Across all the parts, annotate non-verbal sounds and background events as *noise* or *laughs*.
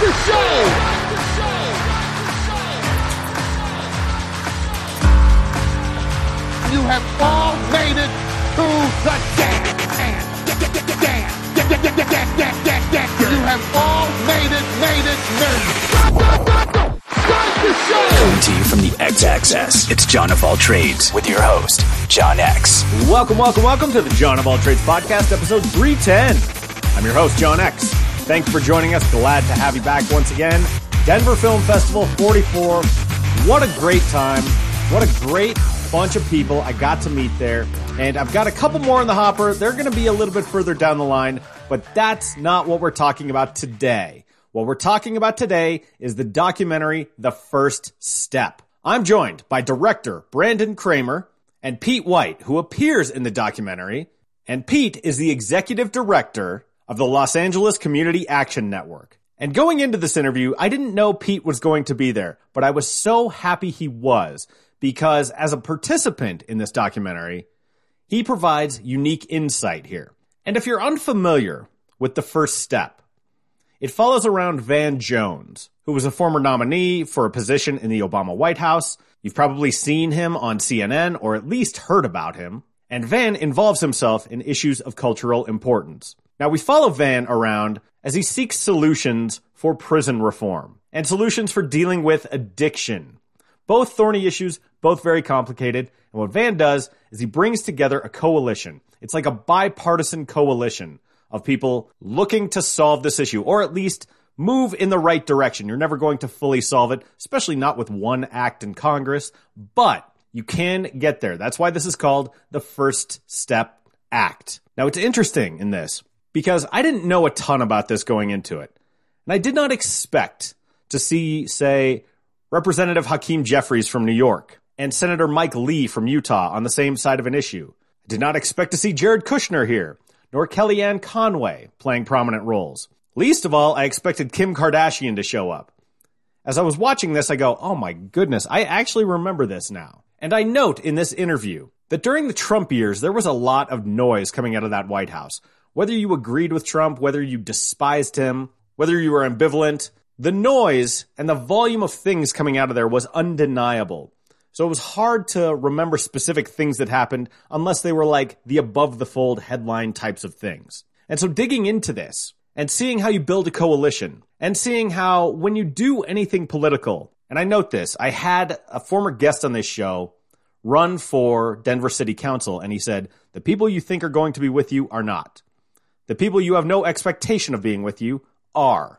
the show. You have all made it to the dance. You have all made it, made it, made it. Start the show. Coming to you from the X Axis, it's John of All Trades with your host, John X. Welcome, welcome, welcome to the John of All Trades podcast, episode 310. I'm your host, John X. Thanks for joining us. Glad to have you back once again. Denver Film Festival 44. What a great time. What a great bunch of people I got to meet there. And I've got a couple more in the hopper. They're going to be a little bit further down the line, but that's not what we're talking about today. What we're talking about today is the documentary, The First Step. I'm joined by director Brandon Kramer and Pete White, who appears in the documentary. And Pete is the executive director of the Los Angeles Community Action Network. And going into this interview, I didn't know Pete was going to be there, but I was so happy he was because as a participant in this documentary, he provides unique insight here. And if you're unfamiliar with the first step, it follows around Van Jones, who was a former nominee for a position in the Obama White House. You've probably seen him on CNN or at least heard about him. And Van involves himself in issues of cultural importance. Now we follow Van around as he seeks solutions for prison reform and solutions for dealing with addiction. Both thorny issues, both very complicated. And what Van does is he brings together a coalition. It's like a bipartisan coalition of people looking to solve this issue, or at least move in the right direction. You're never going to fully solve it, especially not with one act in Congress, but you can get there. That's why this is called the First Step Act. Now, it's interesting in this because I didn't know a ton about this going into it. And I did not expect to see, say, Representative Hakeem Jeffries from New York and Senator Mike Lee from Utah on the same side of an issue. I did not expect to see Jared Kushner here, nor Kellyanne Conway playing prominent roles. Least of all, I expected Kim Kardashian to show up. As I was watching this, I go, oh my goodness, I actually remember this now. And I note in this interview that during the Trump years, there was a lot of noise coming out of that White House. Whether you agreed with Trump, whether you despised him, whether you were ambivalent, the noise and the volume of things coming out of there was undeniable. So it was hard to remember specific things that happened unless they were like the above the fold headline types of things. And so digging into this and seeing how you build a coalition and seeing how when you do anything political, and I note this, I had a former guest on this show run for Denver City Council and he said, the people you think are going to be with you are not. The people you have no expectation of being with you are.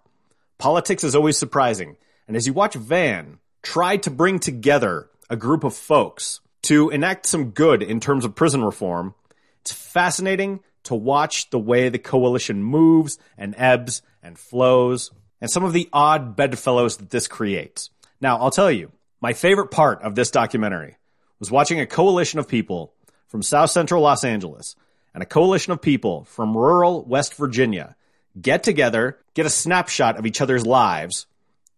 Politics is always surprising. And as you watch Van try to bring together a group of folks to enact some good in terms of prison reform, it's fascinating to watch the way the coalition moves and ebbs and flows and some of the odd bedfellows that this creates. Now, I'll tell you, my favorite part of this documentary was watching a coalition of people from South Central Los Angeles and a coalition of people from rural West Virginia get together, get a snapshot of each other's lives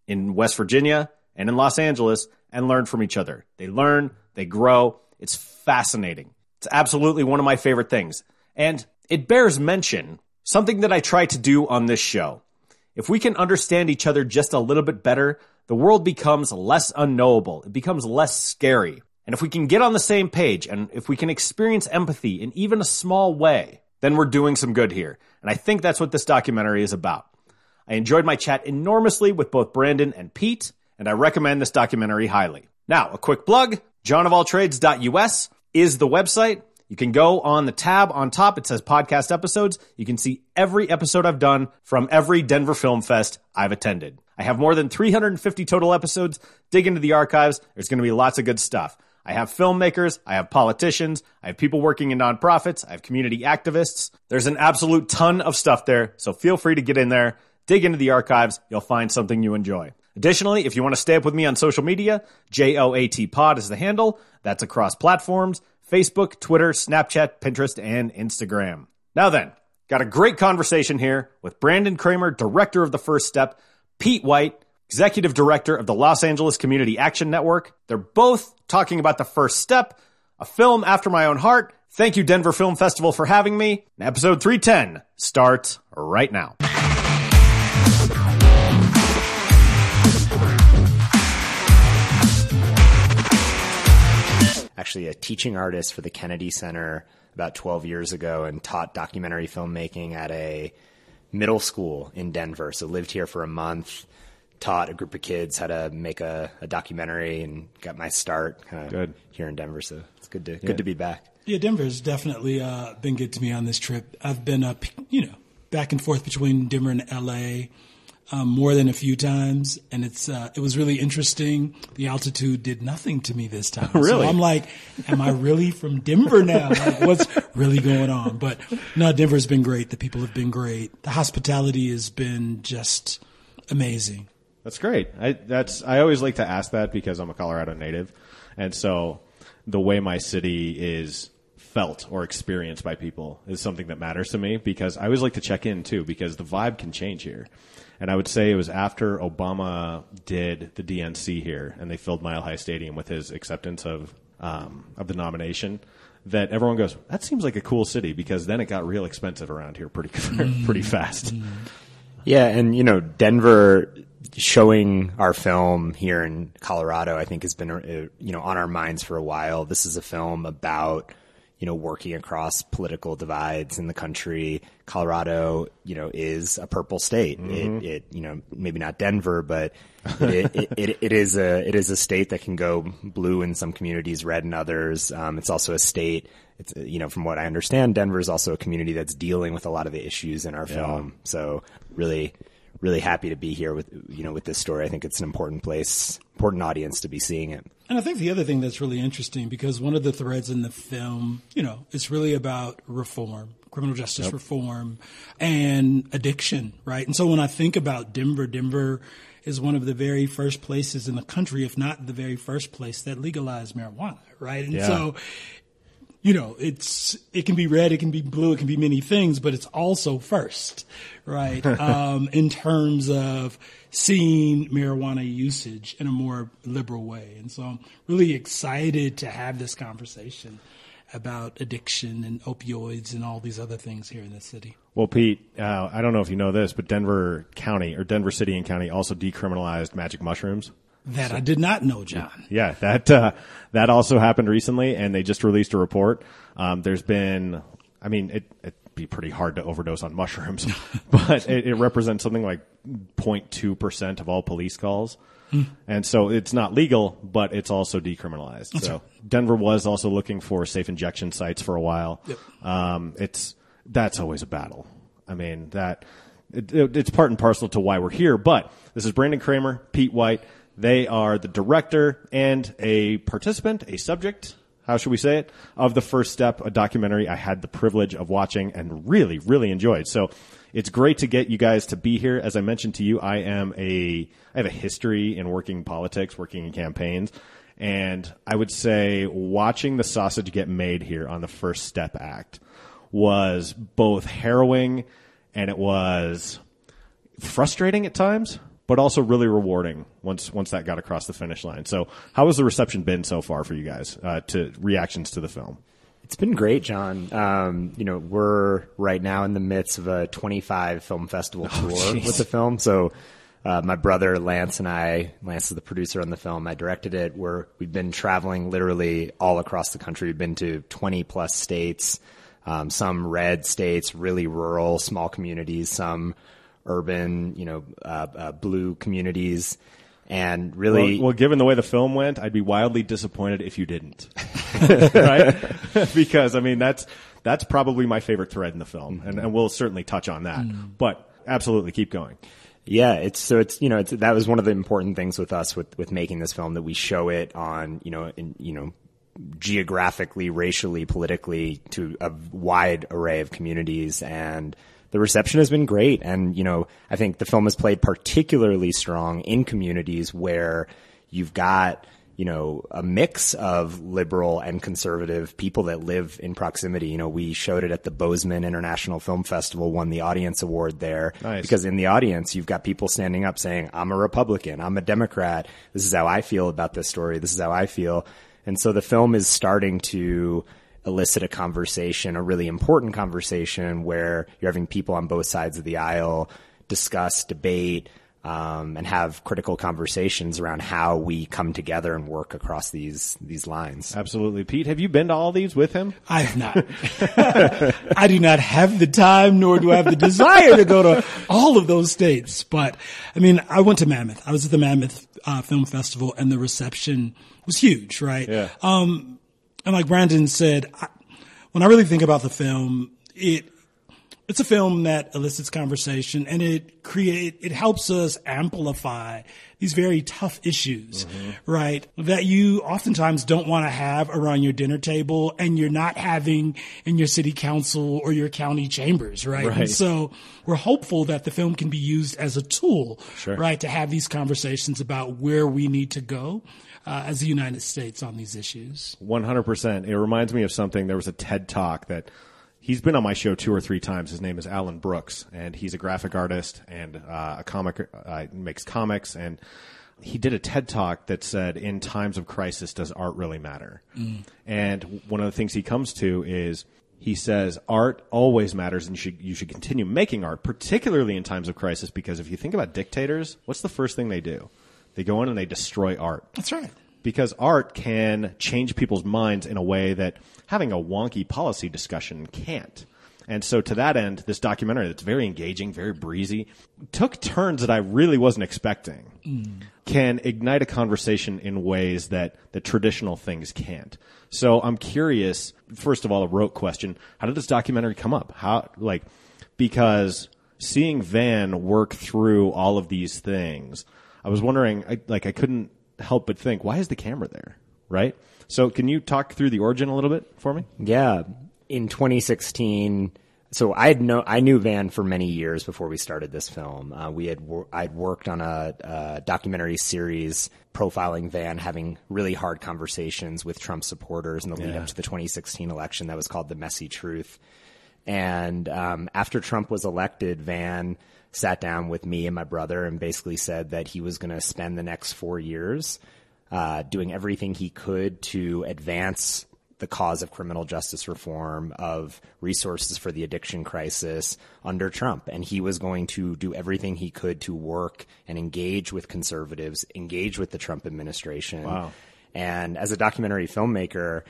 in West Virginia and in Los Angeles and learn from each other. They learn, they grow. It's fascinating. It's absolutely one of my favorite things. And it bears mention something that I try to do on this show. If we can understand each other just a little bit better, the world becomes less unknowable. It becomes less scary. And if we can get on the same page and if we can experience empathy in even a small way, then we're doing some good here. And I think that's what this documentary is about. I enjoyed my chat enormously with both Brandon and Pete, and I recommend this documentary highly. Now, a quick plug, johnofalltrades.us is the website. You can go on the tab on top. It says podcast episodes. You can see every episode I've done from every Denver Film Fest I've attended. I have more than 350 total episodes. Dig into the archives. There's going to be lots of good stuff. I have filmmakers, I have politicians, I have people working in nonprofits, I have community activists. There's an absolute ton of stuff there, so feel free to get in there, dig into the archives, you'll find something you enjoy. Additionally, if you want to stay up with me on social media, JOAT Pod is the handle. That's across platforms Facebook, Twitter, Snapchat, Pinterest, and Instagram. Now then, got a great conversation here with Brandon Kramer, director of The First Step, Pete White, executive director of the Los Angeles Community Action Network. They're both talking about The First Step, a film after my own heart. Thank you, Denver Film Festival, for having me. Episode 310 starts right now. Actually, a teaching artist for the Kennedy Center about 12 years ago and taught documentary filmmaking at a middle school in Denver. So lived here for a month, taught a group of kids how to make a, a documentary, and got my start kind of Good. here in Denver. So it's good to good to be back. Yeah, Denver's definitely uh, been good to me on this trip. I've been up, you know, back and forth between Denver and LA um, more than a few times, and it's uh, it was really interesting. The altitude did nothing to me this time. *laughs* Really? So I'm like, am I really from Denver now? Like, what's really going on? But no, Denver's been great. The people have been great. The hospitality has been just amazing. That's great. I that's I always like to ask that because I'm a Colorado native, and so the way my city is felt or experienced by people is something that matters to me because I always like to check in too because the vibe can change here. And I would say it was after Obama did the DNC here and they filled Mile High Stadium with his acceptance of um, of the nomination that everyone goes, that seems like a cool city because then it got real expensive around here pretty *laughs* pretty fast. Yeah, and you know, Denver showing our film here in Colorado, I think has been uh, you know on our minds for a while. This is a film about you know working across political divides in the country. Colorado, you know, is a purple state. It, it you know maybe not Denver, but *laughs* it, it, it, it is a it is a state that can go blue in some communities, red in others. Um, it's also a state. It's you know from what I understand, Denver is also a community that's dealing with a lot of the issues in our film. So really really happy to be here with you know with this story. I think it's an important place, important audience to be seeing it. And I think the other thing that's really interesting because one of the threads in the film, you know, it's really about reform, criminal justice reform, and addiction, right? And so when I think about Denver, Denver is one of the very first places in the country, if not the very first place that legalized marijuana, right? And Yeah. so you know, it's it can be red, it can be blue, it can be many things, but it's also first, right? *laughs* um, in terms of seeing marijuana usage in a more liberal way, and so I'm really excited to have this conversation about addiction and opioids and all these other things here in the city. Well, Pete, uh, I don't know if you know this, but Denver County or Denver City and County also decriminalized magic mushrooms. That I did not know, John. Yeah, that uh, that also happened recently, and they just released a report. Um, there's been, I mean, it, it'd be pretty hard to overdose on mushrooms, *laughs* but it, it represents something like 0.2 percent of all police calls, and so it's not legal, but it's also decriminalized. so Denver was also looking for safe injection sites for a while. Um, it's that's always a battle. I mean that it, it- it's part and parcel to why we're here. But this is Brandon Kramer, Pete White. They are the director and a participant, a subject. How should we say it? Of the first step, a documentary I had the privilege of watching and really, really enjoyed. So it's great to get you guys to be here. As I mentioned to you, I am a, I have a history in working politics, working in campaigns. And I would say watching the sausage get made here on the first step act was both harrowing and it was frustrating at times, but also really rewarding once once that got across the finish line. So, how has the reception been so far for you guys uh, to reactions to the film? It's been great, John. Um, you know, we're right now in the midst of a 25 film festival *laughs* tour with the film. So, uh, my brother Lance and I, Lance is the producer on the film. I directed it. We're we've been traveling literally all across the country. We've been to 20 plus states, um, some red states, really rural, small communities, some urban, you know, uh, uh, blue communities, and really. Well, well, given the way the film went, I'd be wildly disappointed if you didn't. *laughs* right? *laughs* because I mean that's that's probably my favorite thread in the film, and, and we'll certainly touch on that. But absolutely, keep going. Yeah, it's so it's you know it's, that was one of the important things with us with with making this film that we show it on you know in you know geographically, racially, politically to a wide array of communities and the reception has been great and you know I think the film has played particularly strong in communities where you've got you know, a mix of liberal and conservative people that live in proximity. You know, we showed it at the Bozeman International Film Festival, won the audience award there Nice. because in the audience, you've got people standing up saying, I'm a Republican, I'm a Democrat. This is how I feel about this story. This is how I feel. And so the film is starting to elicit a conversation, a really important conversation where you're having people on both sides of the aisle discuss, debate, um, and have critical conversations around how we come together and work across these these lines. Absolutely, Pete. Have you been to all these with him? I have not. *laughs* I do not have the time, nor do I have the desire to go to all of those states. But I mean, I went to Mammoth. I was at the Mammoth uh, Film Festival, and the reception was huge, right? Yeah. Um, and like Brandon said, I, when I really think about the film, it it's a film that elicits conversation and it create it helps us amplify these very tough issues, mm-hmm. right? That you oftentimes don't want to have around your dinner table and you're not having in your city council or your county chambers, right? Right. And so we're hopeful that the film can be used as a tool, right, to have these conversations about where we need to go. Uh, as the United States on these issues. One hundred percent. It reminds me of something. There was a TED talk that he's been on my show two or three times. His name is Alan Brooks, and he's a graphic artist and uh, a comic uh, makes comics. And he did a TED talk that said, "In times of crisis, does art really matter?" And one of the things he comes to is he says art always matters, and you should you should continue making art, particularly in times of crisis. Because if you think about dictators, what's the first thing they do? They go in and they destroy art That's right. because art can change people's minds in a way that having a wonky policy discussion can't. And so to that end, this documentary that's very engaging, very breezy, took turns that I really wasn't expecting. Mm. Can ignite a conversation in ways that the traditional things can't. So I'm curious, first of all, a rote question. How did this documentary come up? How, like, because seeing Van work through all of these things, I was wondering, I, like, I couldn't help but think, why is the camera there? Right? So can you talk through the origin a little bit for me? Yeah, in 2016. So I had no, I knew Van for many years before we started this film. Uh, we had wor- I'd worked on a, a documentary series profiling Van, having really hard conversations with Trump supporters in the lead up to the 2016 election. That was called "The Messy Truth." And um, after Trump was elected, Van sat down with me and my brother and basically said that he was going to spend the next four years uh, doing everything he could to advance the cause of criminal justice reform, of resources for the addiction crisis under Trump. And he was going to do everything he could to work and engage with conservatives, engage with the Trump administration. Wow. And as a documentary filmmaker,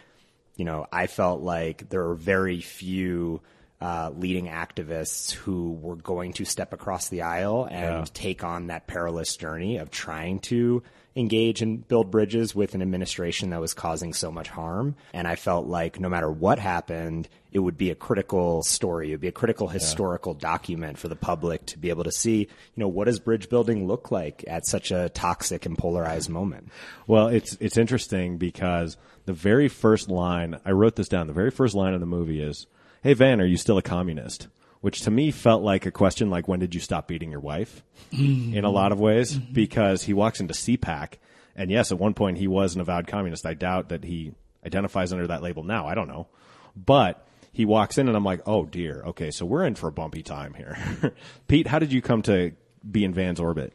you know, I felt like there were very few uh, leading activists who were going to step across the aisle and Yeah. take on that perilous journey of trying to engage and build bridges with an administration that was causing so much harm. And I felt like no matter what happened, it would be a critical story. It would be a critical historical document for the public to be able to see, you know, what does bridge building look like at such a toxic and polarized moment? Well, it's it's interesting because the very first line I wrote this down. The very first line of the movie is, "Hey Van, are you still a communist?" Which to me felt like a question like, "When did you stop beating your wife?" Mm-hmm. In a lot of ways, mm-hmm. because he walks into CPAC, and yes, at one point he was an avowed communist. I doubt that he identifies under that label now. I don't know, but he walks in, and I'm like, "Oh dear, okay, so we're in for a bumpy time here." *laughs* Pete, how did you come to be in Van's orbit?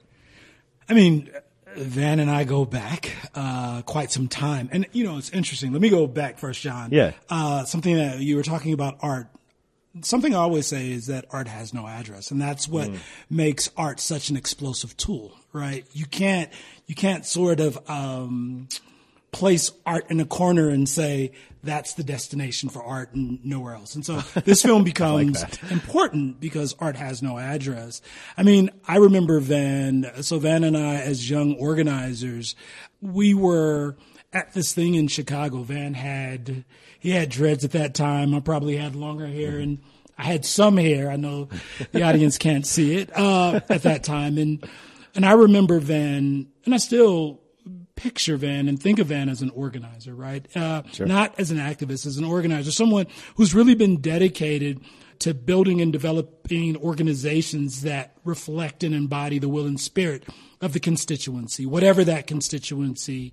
I mean, Van and I go back uh, quite some time, and you know it's interesting. Let me go back first, John. Yeah. Uh, something that you were talking about art. Something I always say is that art has no address, and that's what makes art such an explosive tool, right? You can't you can't sort of um, place art in a corner and say that's the destination for art and nowhere else. And so this film *laughs* becomes important because art has no address. I mean, I remember Van, so Van and I as young organizers, we were at this thing in Chicago. Van had, he had dreads at that time. I probably had longer hair and I had some hair. I know the audience can't see it, uh, at that time. And, and I remember Van, and I still picture Van and think of Van as an organizer, right? Uh, Not as an activist, as an organizer, someone who's really been dedicated to building and developing organizations that reflect and embody the will and spirit of the constituency, whatever that constituency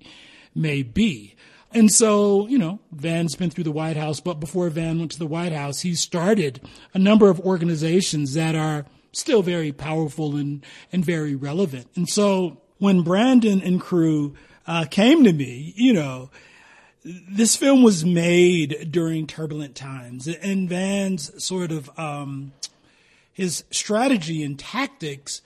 may be. And so, you know, Van's been through the White House, but before Van went to the White House, he started a number of organizations that are still very powerful and, and very relevant. And so when Brandon and crew uh, came to me, you know, this film was made during turbulent times, and Van's sort of um, his strategy and tactics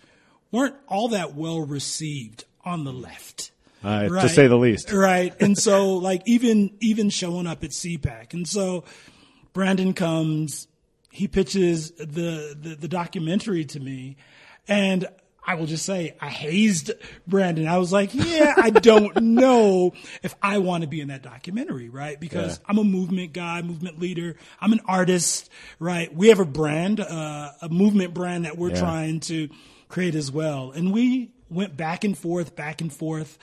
weren't all that well received on the left. Uh, To say the least. Right. And so *laughs* like even even showing up at CPAC. And so Brandon comes, he pitches the, the, the documentary to me and I will just say I hazed Brandon. I was like, yeah, I don't *laughs* know if I want to be in that documentary, right? Because Yeah. I'm a movement guy, movement leader. I'm an artist, right? We have a brand, uh, a movement brand that we're Yeah. trying to create as well. And we went back and forth, back and forth.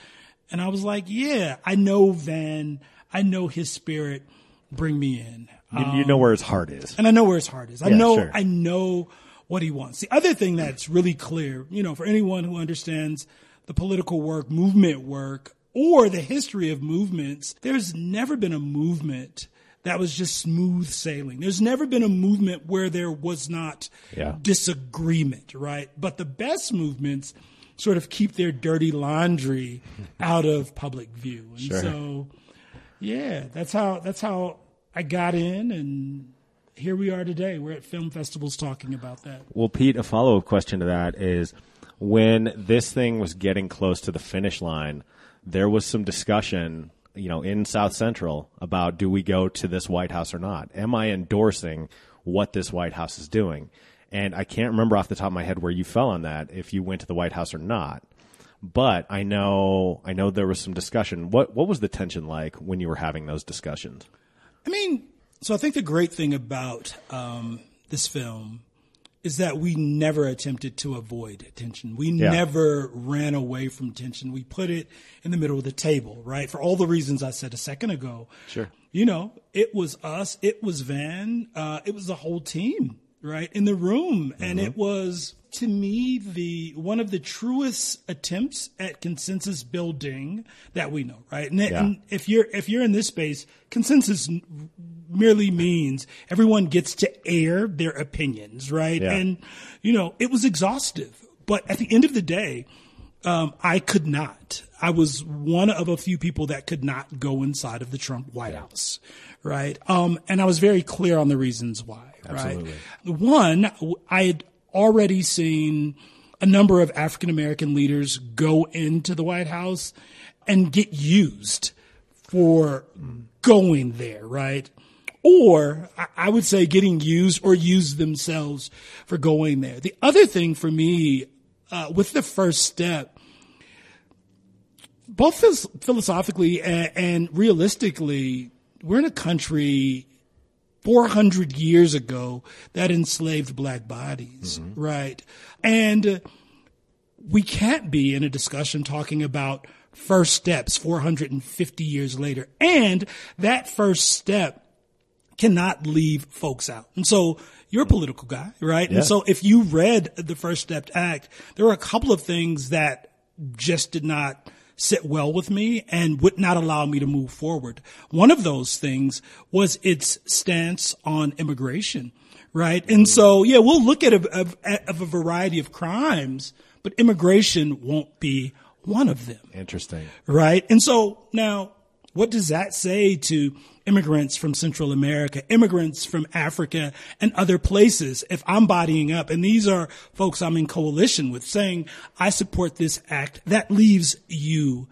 And I was like, yeah, I know Van. I know his spirit. Bring me in. You, you know where his heart is. And I know where his heart is. I Yeah, know, sure. I know what he wants. The other thing that's really clear, you know, for anyone who understands the political work, movement work, or the history of movements, there's never been a movement that was just smooth sailing. There's never been a movement where there was not Yeah. disagreement, right? But the best movements sort of keep their dirty laundry *laughs* out of public view. And Sure. so yeah, that's how that's how I got in and here we are today. We're at film festivals talking about that. Well, Pete, a follow up question to that is when this thing was getting close to the finish line, there was some discussion, you know, in South Central about do we go to this White House or not? Am I endorsing what this White House is doing? And I can't remember off the top of my head where you fell on that, if you went to the White House or not. But I know, I know there was some discussion. What what was the tension like when you were having those discussions? I mean, so I think the great thing about um, this film is that we never attempted to avoid tension. We Yeah. never ran away from tension. We put it in the middle of the table, right? For all the reasons I said a second ago. Sure. You know, it was us, it was Van, uh, it was the whole team, right, in the room, and Mm-hmm. it was to me the one of the truest attempts at consensus building that we know, right? And, Yeah. and if you're if you're in this space, consensus merely means everyone gets to air their opinions, right? Yeah. And you know, it was exhaustive, but at the end of the day, um, I could not. I was one of a few people that could not go inside of the Trump White House, right? Um, and I was very clear on the reasons why, Absolutely. right? One, I had already seen a number of African American leaders go into the White House and get used for going there, right? Or I- I would say getting used or used themselves for going there. The other thing for me, uh, with the first step, both philosophically and, and realistically, we're in a country 400 years ago that enslaved black bodies, mm-hmm. right? And we can't be in a discussion talking about first steps 450 years later. And that first step cannot leave folks out. And so you're a political guy, right? Yeah. And so if you read the First Step Act, there were a couple of things that just did not sit well with me and would not allow me to move forward. One of those things was its stance on immigration, right? And mm. so, yeah, we'll look at a, of, of a variety of crimes, but immigration won't be one of them Interesting. right? And so now, what does that say to immigrants from Central America, immigrants from Africa and other places? If I'm bodying up, and these are folks I'm in coalition with saying, I support this act, that leaves you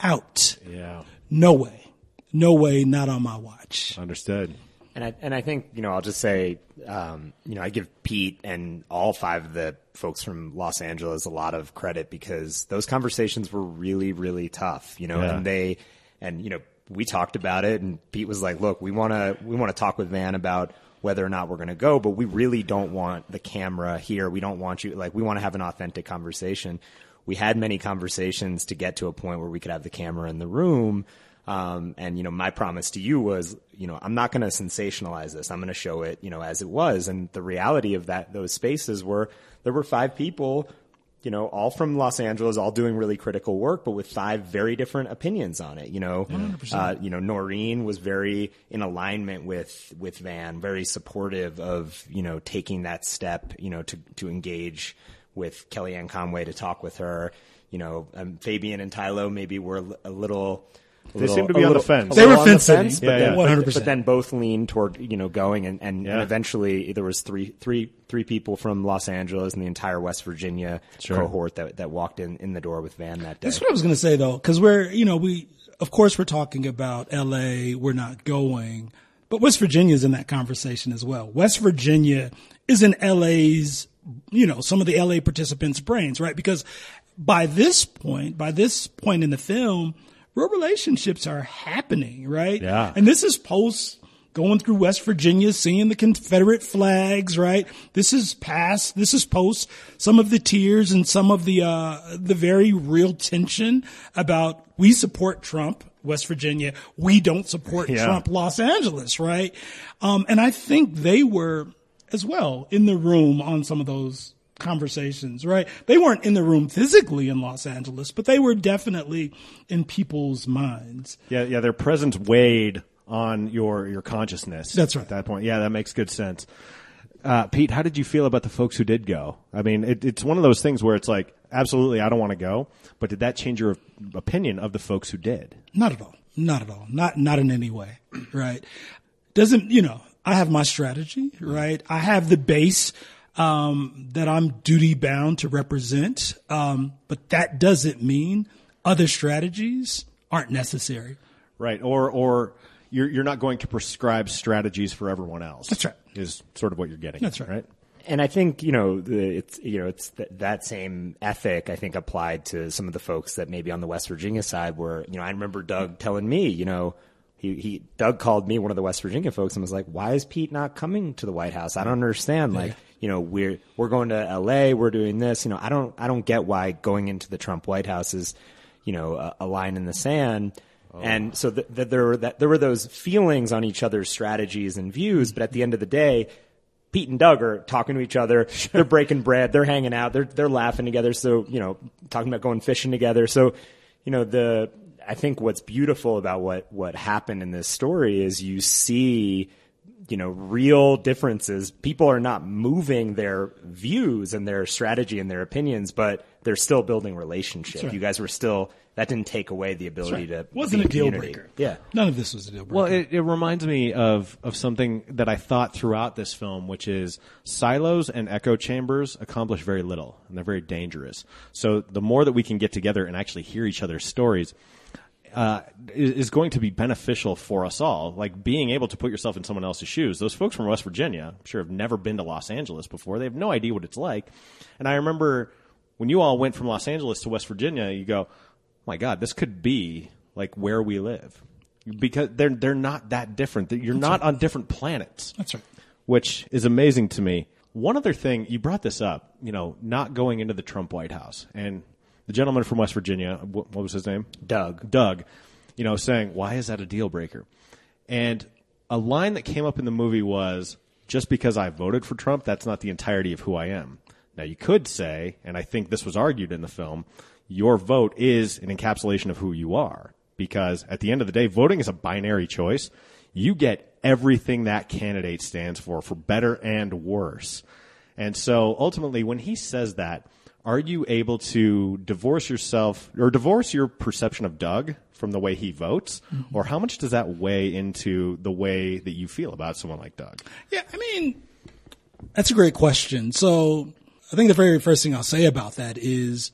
out. Yeah. No way. No way, not on my watch. Understood. And I, and I think, you know, I'll just say, um, you know, I give Pete and all five of the folks from Los Angeles a lot of credit because those conversations were really, really tough, you know, Yeah. and they, and, you know, we talked about it and Pete was like, look, we want to, we want to talk with Van about whether or not we're going to go, but we really don't want the camera here. We don't want you, like, we want to have an authentic conversation. We had many conversations to get to a point where we could have the camera in the room. Um, and you know, my promise to you was, you know, I'm not going to sensationalize this. I'm going to show it, you know, as it was. And the reality of that, those spaces were there were five people, you know, all from Los Angeles, all doing really critical work, but with five very different opinions on it. You know, uh, you know, Noreen was very in alignment with with Van, very supportive of you know taking that step, you know, to to engage with Kellyanne Conway to talk with her. You know, um, Fabian and Tylo maybe were a little They little- seem to be a on the fence. a They were on the fence-sitting. Yeah, but then, yeah. but- 100%. But then both leaned toward you know going, and and, Yeah. and eventually there was three three three people from Los Angeles and the entire West Virginia Sure. cohort that that walked in in the door with Van that day. That's what I was going to say though, because we're, you know, we, of course, we're talking about LA. We're not going, but West Virginia is in that conversation as well. West Virginia is in LA's, you know, some of the LA participants' brains, right? Because by this point, by this point in the film, real relationships are happening, right? Yeah. And this is post going through West Virginia, seeing the Confederate flags, right? This is past, this is post some of the tears and some of the, uh, the very real tension about we support Trump, West Virginia. We don't support *laughs* Yeah. Trump, Los Angeles, right? Um, and I think they were as well in the room on some of those conversations, right? They weren't in the room physically in Los Angeles, but they were definitely in people's minds. Yeah, yeah, their presence weighed on your your consciousness. That's right. At that point, yeah, that makes good sense. Uh, Pete, how did you feel about the folks who did go? I mean, it, it's one of those things where it's like, absolutely, I don't want to go, but did that change your opinion of the folks who did? Not at all. Not at all. Not not in any way. Right. Doesn't you know, I have my strategy, right? I have the base um, that I'm duty bound to represent. Um, but that doesn't mean other strategies aren't necessary. Right, or or you're you're not going to prescribe strategies for everyone else. That's right. Is sort of what you're getting. That's at, right. Right. And I think you know the, it's you know it's th- that same ethic I think applied to some of the folks that maybe on the West Virginia side were you know I remember Doug telling me you know he he Doug called me one of the West Virginia folks and was like why is Pete not coming to the White House I don't understand like you know we're we're going to L.A. we're doing this you know I don't I don't get why going into the Trump White House is you know a, a line in the sand. Oh. And so th- th- there were that there were those feelings on each other's strategies and views, but at the end of the day, Pete and Doug are talking to each other. *laughs* They're breaking bread. They're hanging out. They're they're laughing together. So you know, talking about going fishing together. So you know, the I think what's beautiful about what what happened in this story is you see you know real differences. People are not moving their views and their strategy and their opinions, but they're still building relationships right. You guys were still that didn't take away the ability to wasn't be a deal community. breaker. Yeah. None of this was a deal breaker. Well, it, it reminds me of of something that I thought throughout this film, which is silos and echo chambers accomplish very little, and they're very dangerous. So the more that we can get together and actually hear each other's stories. Uh, is, going to be beneficial for us all. Like being able to put yourself in someone else's shoes. Those folks from West Virginia, I'm sure, have never been to Los Angeles before. They have no idea what it's like. And I remember when you all went from Los Angeles to West Virginia, you go, my God, this could be like where we live because they're they're not that different. You're not on different planets. That's right. Which is amazing to me. One other thing, you brought this up, you know, not going into the Trump White House. And the gentleman from West Virginia, wh- what was his name? Doug. Doug, you know, saying, why is that a deal breaker? And a line that came up in the movie was, just because I voted for Trump, that's not the entirety of who I am. Now, you could say, and I think this was argued in the film, your vote is an encapsulation of who you are. Because at the end of the day, voting is a binary choice. You get everything that candidate stands for, for better and worse. And so ultimately, when he says that, are you able to divorce yourself or divorce your perception of Doug from the way he votes? Mm-hmm. Or how much does that weigh into the way that you feel about someone like Doug? Yeah, I mean, that's a great question. So I think the very first thing I'll say about that is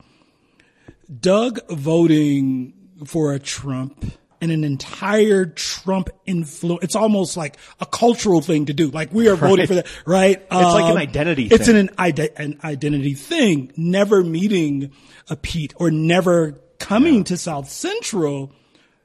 Doug voting for a Trump and an entire Trump influence. It's almost like a cultural thing to do. Like we are *laughs* voting Right. for that, right? It's like an um, identity It's thing. an, ide- an identity thing. Never meeting a Pete or never coming to South Central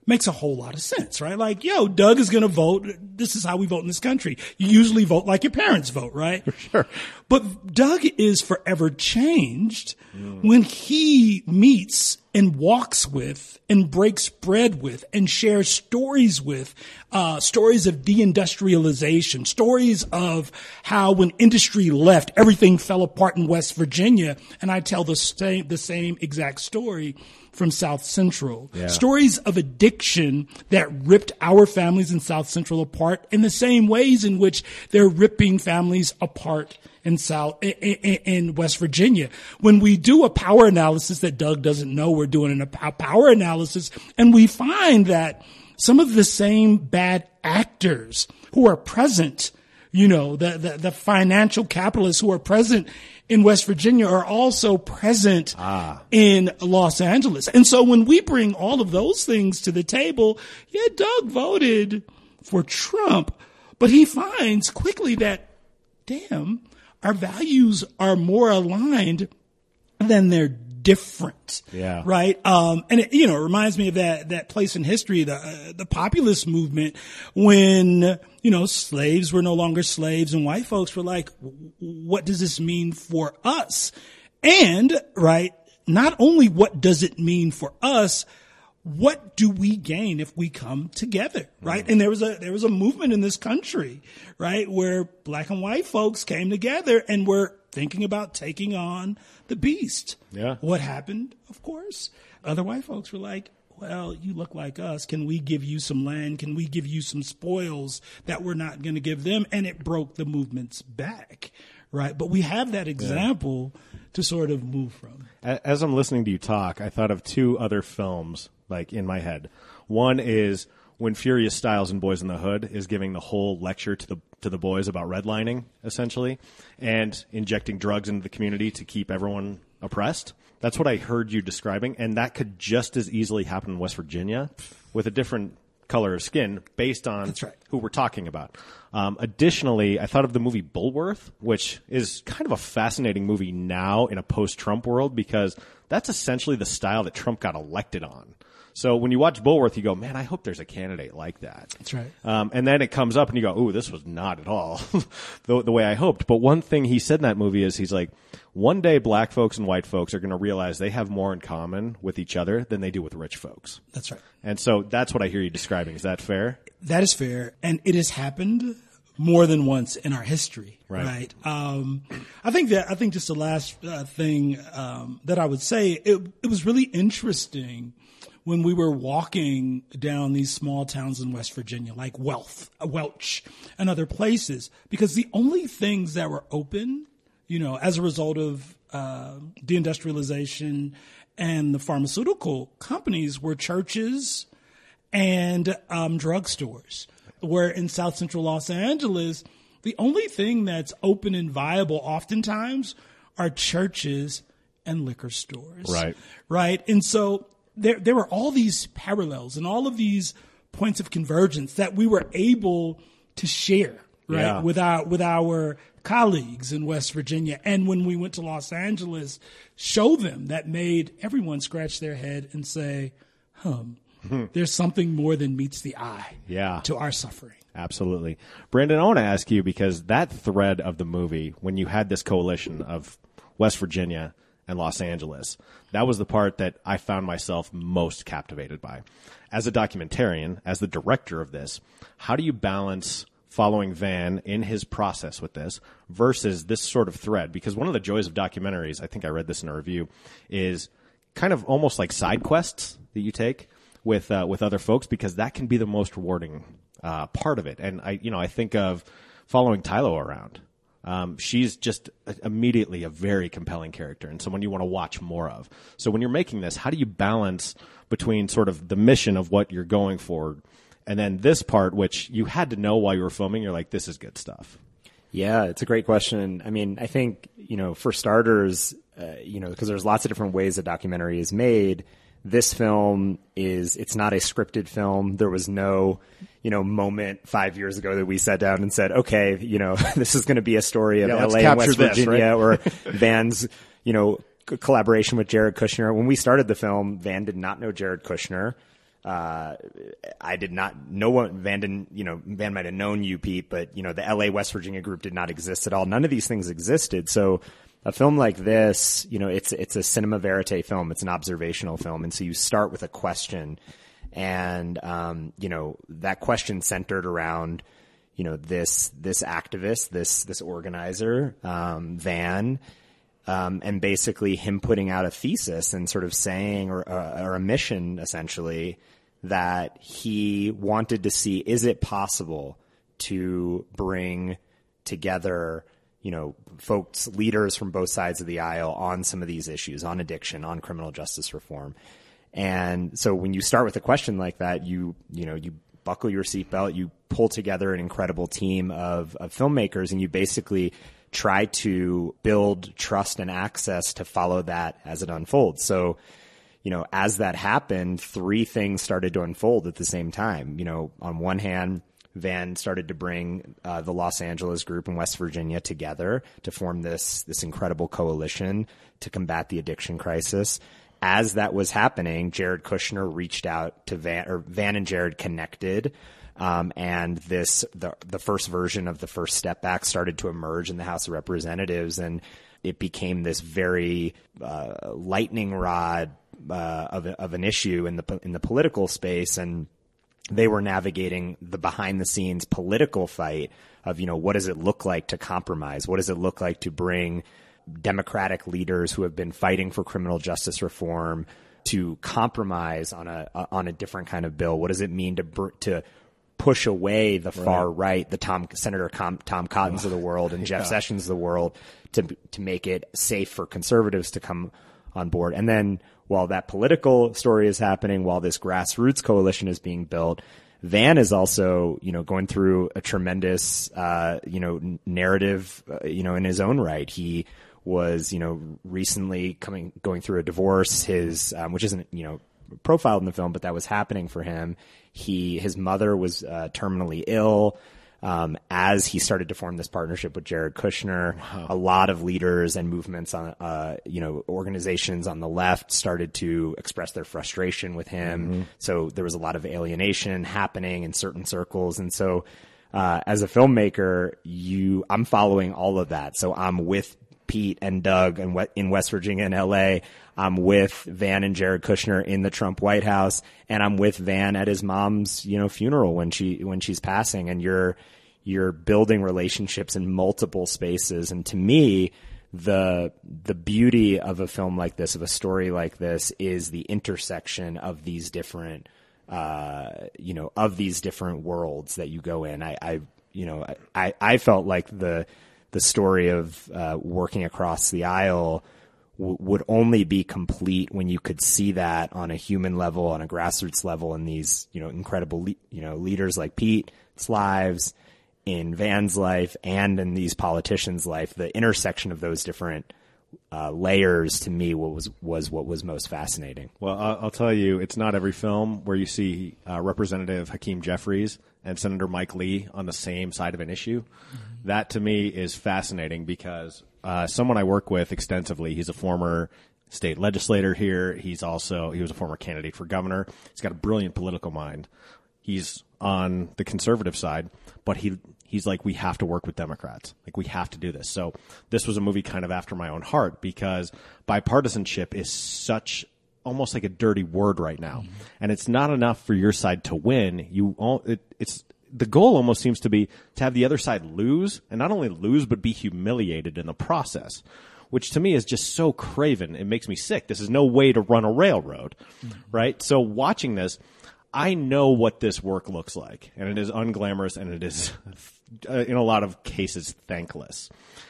makes a whole lot of sense, right? Like, yo, Doug is going to vote. This is how we vote in this country. You usually vote like your parents vote, right? For *laughs* Sure. But Doug is forever changed when he meets and walks with and breaks bread with and shares stories with, uh, stories of deindustrialization, stories of how when industry left, everything fell apart in West Virginia. And I tell the same, the same exact story from South Central. Yeah. Stories of addiction that ripped our families in South Central apart in the same ways in which they're ripping families apart in South in, in, West Virginia. When we do a power analysis that Doug doesn't know we're doing a power analysis, and we find that some of the same bad actors who are present, you know, the the, the financial capitalists who are present in West Virginia are also present ah. in Los Angeles. And so when we bring all of those things to the table, yeah, Doug voted for Trump, but he finds quickly that, damn, our values are more aligned than they're different. Yeah. Right. Um, and it, you know, it reminds me of that, that place in history, the, uh, the populist movement when, you know, slaves were no longer slaves and white folks were like, what does this mean for us? And, right, not only what does it mean for us, what do we gain if we come together right? Mm. and there was a there was a movement in this country right where black and white folks came together and were thinking about taking on the beast. Yeah. What happened? Of course. Other white folks were like well, you look like us. Can we give you some land? Can we give you some spoils that we're not going to give them? And it broke the movement's back, right? But we have that example yeah. to sort of move from. As I'm listening to you talk, I thought of two other films like in my head. One is when Furious Styles and Boyz n the Hood is giving the whole lecture to the to the boys about redlining, essentially, and injecting drugs into the community to keep everyone oppressed. That's what I heard you describing, and that could just as easily happen in West Virginia with a different color of skin based on right. who we're talking about. Um, additionally, I thought of the movie Bulworth, which is kind of a fascinating movie now in a post-Trump world because that's essentially the style that Trump got elected on. So when you watch Bulworth, you go, man, I hope there's a candidate like that. That's right. Um, and then it comes up and you go, ooh, this was not at all *laughs* the, the way I hoped. But one thing he said in that movie is he's like, one day black folks and white folks are going to realize they have more in common with each other than they do with rich folks. That's right. And so that's what I hear you describing. Is that fair? That is fair. And it has happened more than once in our history. Right. right? Um, I think that, I think just the last uh, thing, um, that I would say, it, it was really interesting when we were walking down these small towns in West Virginia, like Wealth, Welch, and other places, because the only things that were open, you know, as a result of uh, deindustrialization and the pharmaceutical companies were churches and um, drugstores. Where in South Central Los Angeles, the only thing that's open and viable oftentimes are churches and liquor stores. Right. Right. And so there there were all these parallels and all of these points of convergence that we were able to share right yeah. with our with our colleagues in West Virginia and when we went to Los Angeles show them that made everyone scratch their head and say hum hmm. there's something more than meets the eye yeah. to our suffering absolutely Brandon I want to ask you because that thread of the movie when you had this coalition of West Virginia and Los Angeles. That was the part that I found myself most captivated by. As a documentarian, as the director of this, how do you balance following Van in his process with this versus this sort of thread? Because one of the joys of documentaries, I think I read this in a review, is kind of almost like side quests that you take with uh, with other folks because that can be the most rewarding uh, part of it. And I, you know, I think of following Tylo around um, she's just immediately a very compelling character and someone you want to watch more of. So when you're making this, how do you balance between sort of the mission of what you're going for and then this part, which you had to know while you were filming, you're like, this is good stuff. Yeah, it's a great question. I mean, I think, you know, for starters, uh, you know, because there's lots of different ways a documentary is made this film is it's not a scripted film. There was no, you know, moment five years ago that we sat down and said, okay, you know, *laughs* this is going to be a story of yeah, LA and West this, Virginia right? or *laughs* Van's, you know, collaboration with Jared Kushner. When we started the film, Van did not know Jared Kushner. Uh, I did not know what Van didn't, you know, Van might have known you, Pete, but you know, the LA West Virginia group did not exist at all. None of these things existed. So a film like this, you know, it's it's a cinema verite film. It's an observational film, and so you start with a question, and um, you know that question centered around, you know, this this activist, this this organizer, um, Van. Um, and basically him putting out a thesis and sort of saying, or, uh, or a mission essentially, that he wanted to see is it possible to bring together you know, folks, leaders from both sides of the aisle on some of these issues, on addiction, on criminal justice reform. And so when you start with a question like that, you, you know, you buckle your seatbelt, you pull together an incredible team of, of filmmakers and you basically try to build trust and access to follow that as it unfolds. So, you know, as that happened, three things started to unfold at the same time. You know, on one hand, Van started to bring uh, the Los Angeles group in West Virginia together to form this this incredible coalition to combat the addiction crisis. As that was happening, Jared Kushner reached out to Van, or Van and Jared connected, um, and this the the first version of the First Step Act started to emerge in the House of Representatives, and it became this very uh, lightning rod uh, of of an issue in the in the political space, and they were navigating the behind the scenes political fight of, you know, what does it look like to compromise? What does it look like to bring democratic leaders who have been fighting for criminal justice reform to compromise on a, on a different kind of bill? What does it mean to, to push away the far right, the Tom, Senator Com, Tom Cottons of the *laughs* world and Jeff Sessions of the world to, to make it safe for conservatives to come on board? And then while that political story is happening, while this grassroots coalition is being built, Van is also, you know, going through a tremendous, uh, you know, narrative, uh, you know, in his own right. He was, you know, recently coming, going through a divorce, his, um, which isn't, you know, profiled in the film, but that was happening for him. He, his mother was, uh, terminally ill um, as he started to form this partnership with Jared Kushner, wow. a lot of leaders and movements on, uh, you know, organizations on the left started to express their frustration with him. Mm-hmm. So there was a lot of alienation happening in certain circles. And so, uh, as a filmmaker, you, I'm following all of that. So I'm with Pete and Doug and in West Virginia and LA. I'm with Van and Jared Kushner in the Trump White House, and I'm with Van at his mom's, you know, funeral when she when she's passing. And you're you're building relationships in multiple spaces. And to me, the the beauty of a film like this, of a story like this, is the intersection of these different, uh, you know, of these different worlds that you go in. I, I you know, I, I felt like the the story of uh, working across the aisle w- would only be complete when you could see that on a human level, on a grassroots level, and these you know incredible le- you know leaders like Pete, lives, in Van's life and in these politicians' life, the intersection of those different uh, layers to me was was what was most fascinating. Well, I'll tell you, it's not every film where you see uh, Representative Hakeem Jeffries and Senator Mike Lee on the same side of an issue. Mm-hmm. That to me is fascinating because uh, someone I work with extensively. He's a former state legislator here. He's also he was a former candidate for governor. He's got a brilliant political mind. He's on the conservative side, but he he's like, we have to work with Democrats. Like, we have to do this. So this was a movie kind of after my own heart because bipartisanship is such almost like a dirty word right now. Mm-hmm. And it's not enough for your side to win. You it, it's, the goal almost seems to be to have the other side lose and not only lose, but be humiliated in the process, which to me is just so craven. It makes me sick. This is no way to run a railroad, mm-hmm. right? So watching this, I know what this work looks like, and it is unglamorous, and it is, *laughs* uh, in a lot of cases, thankless.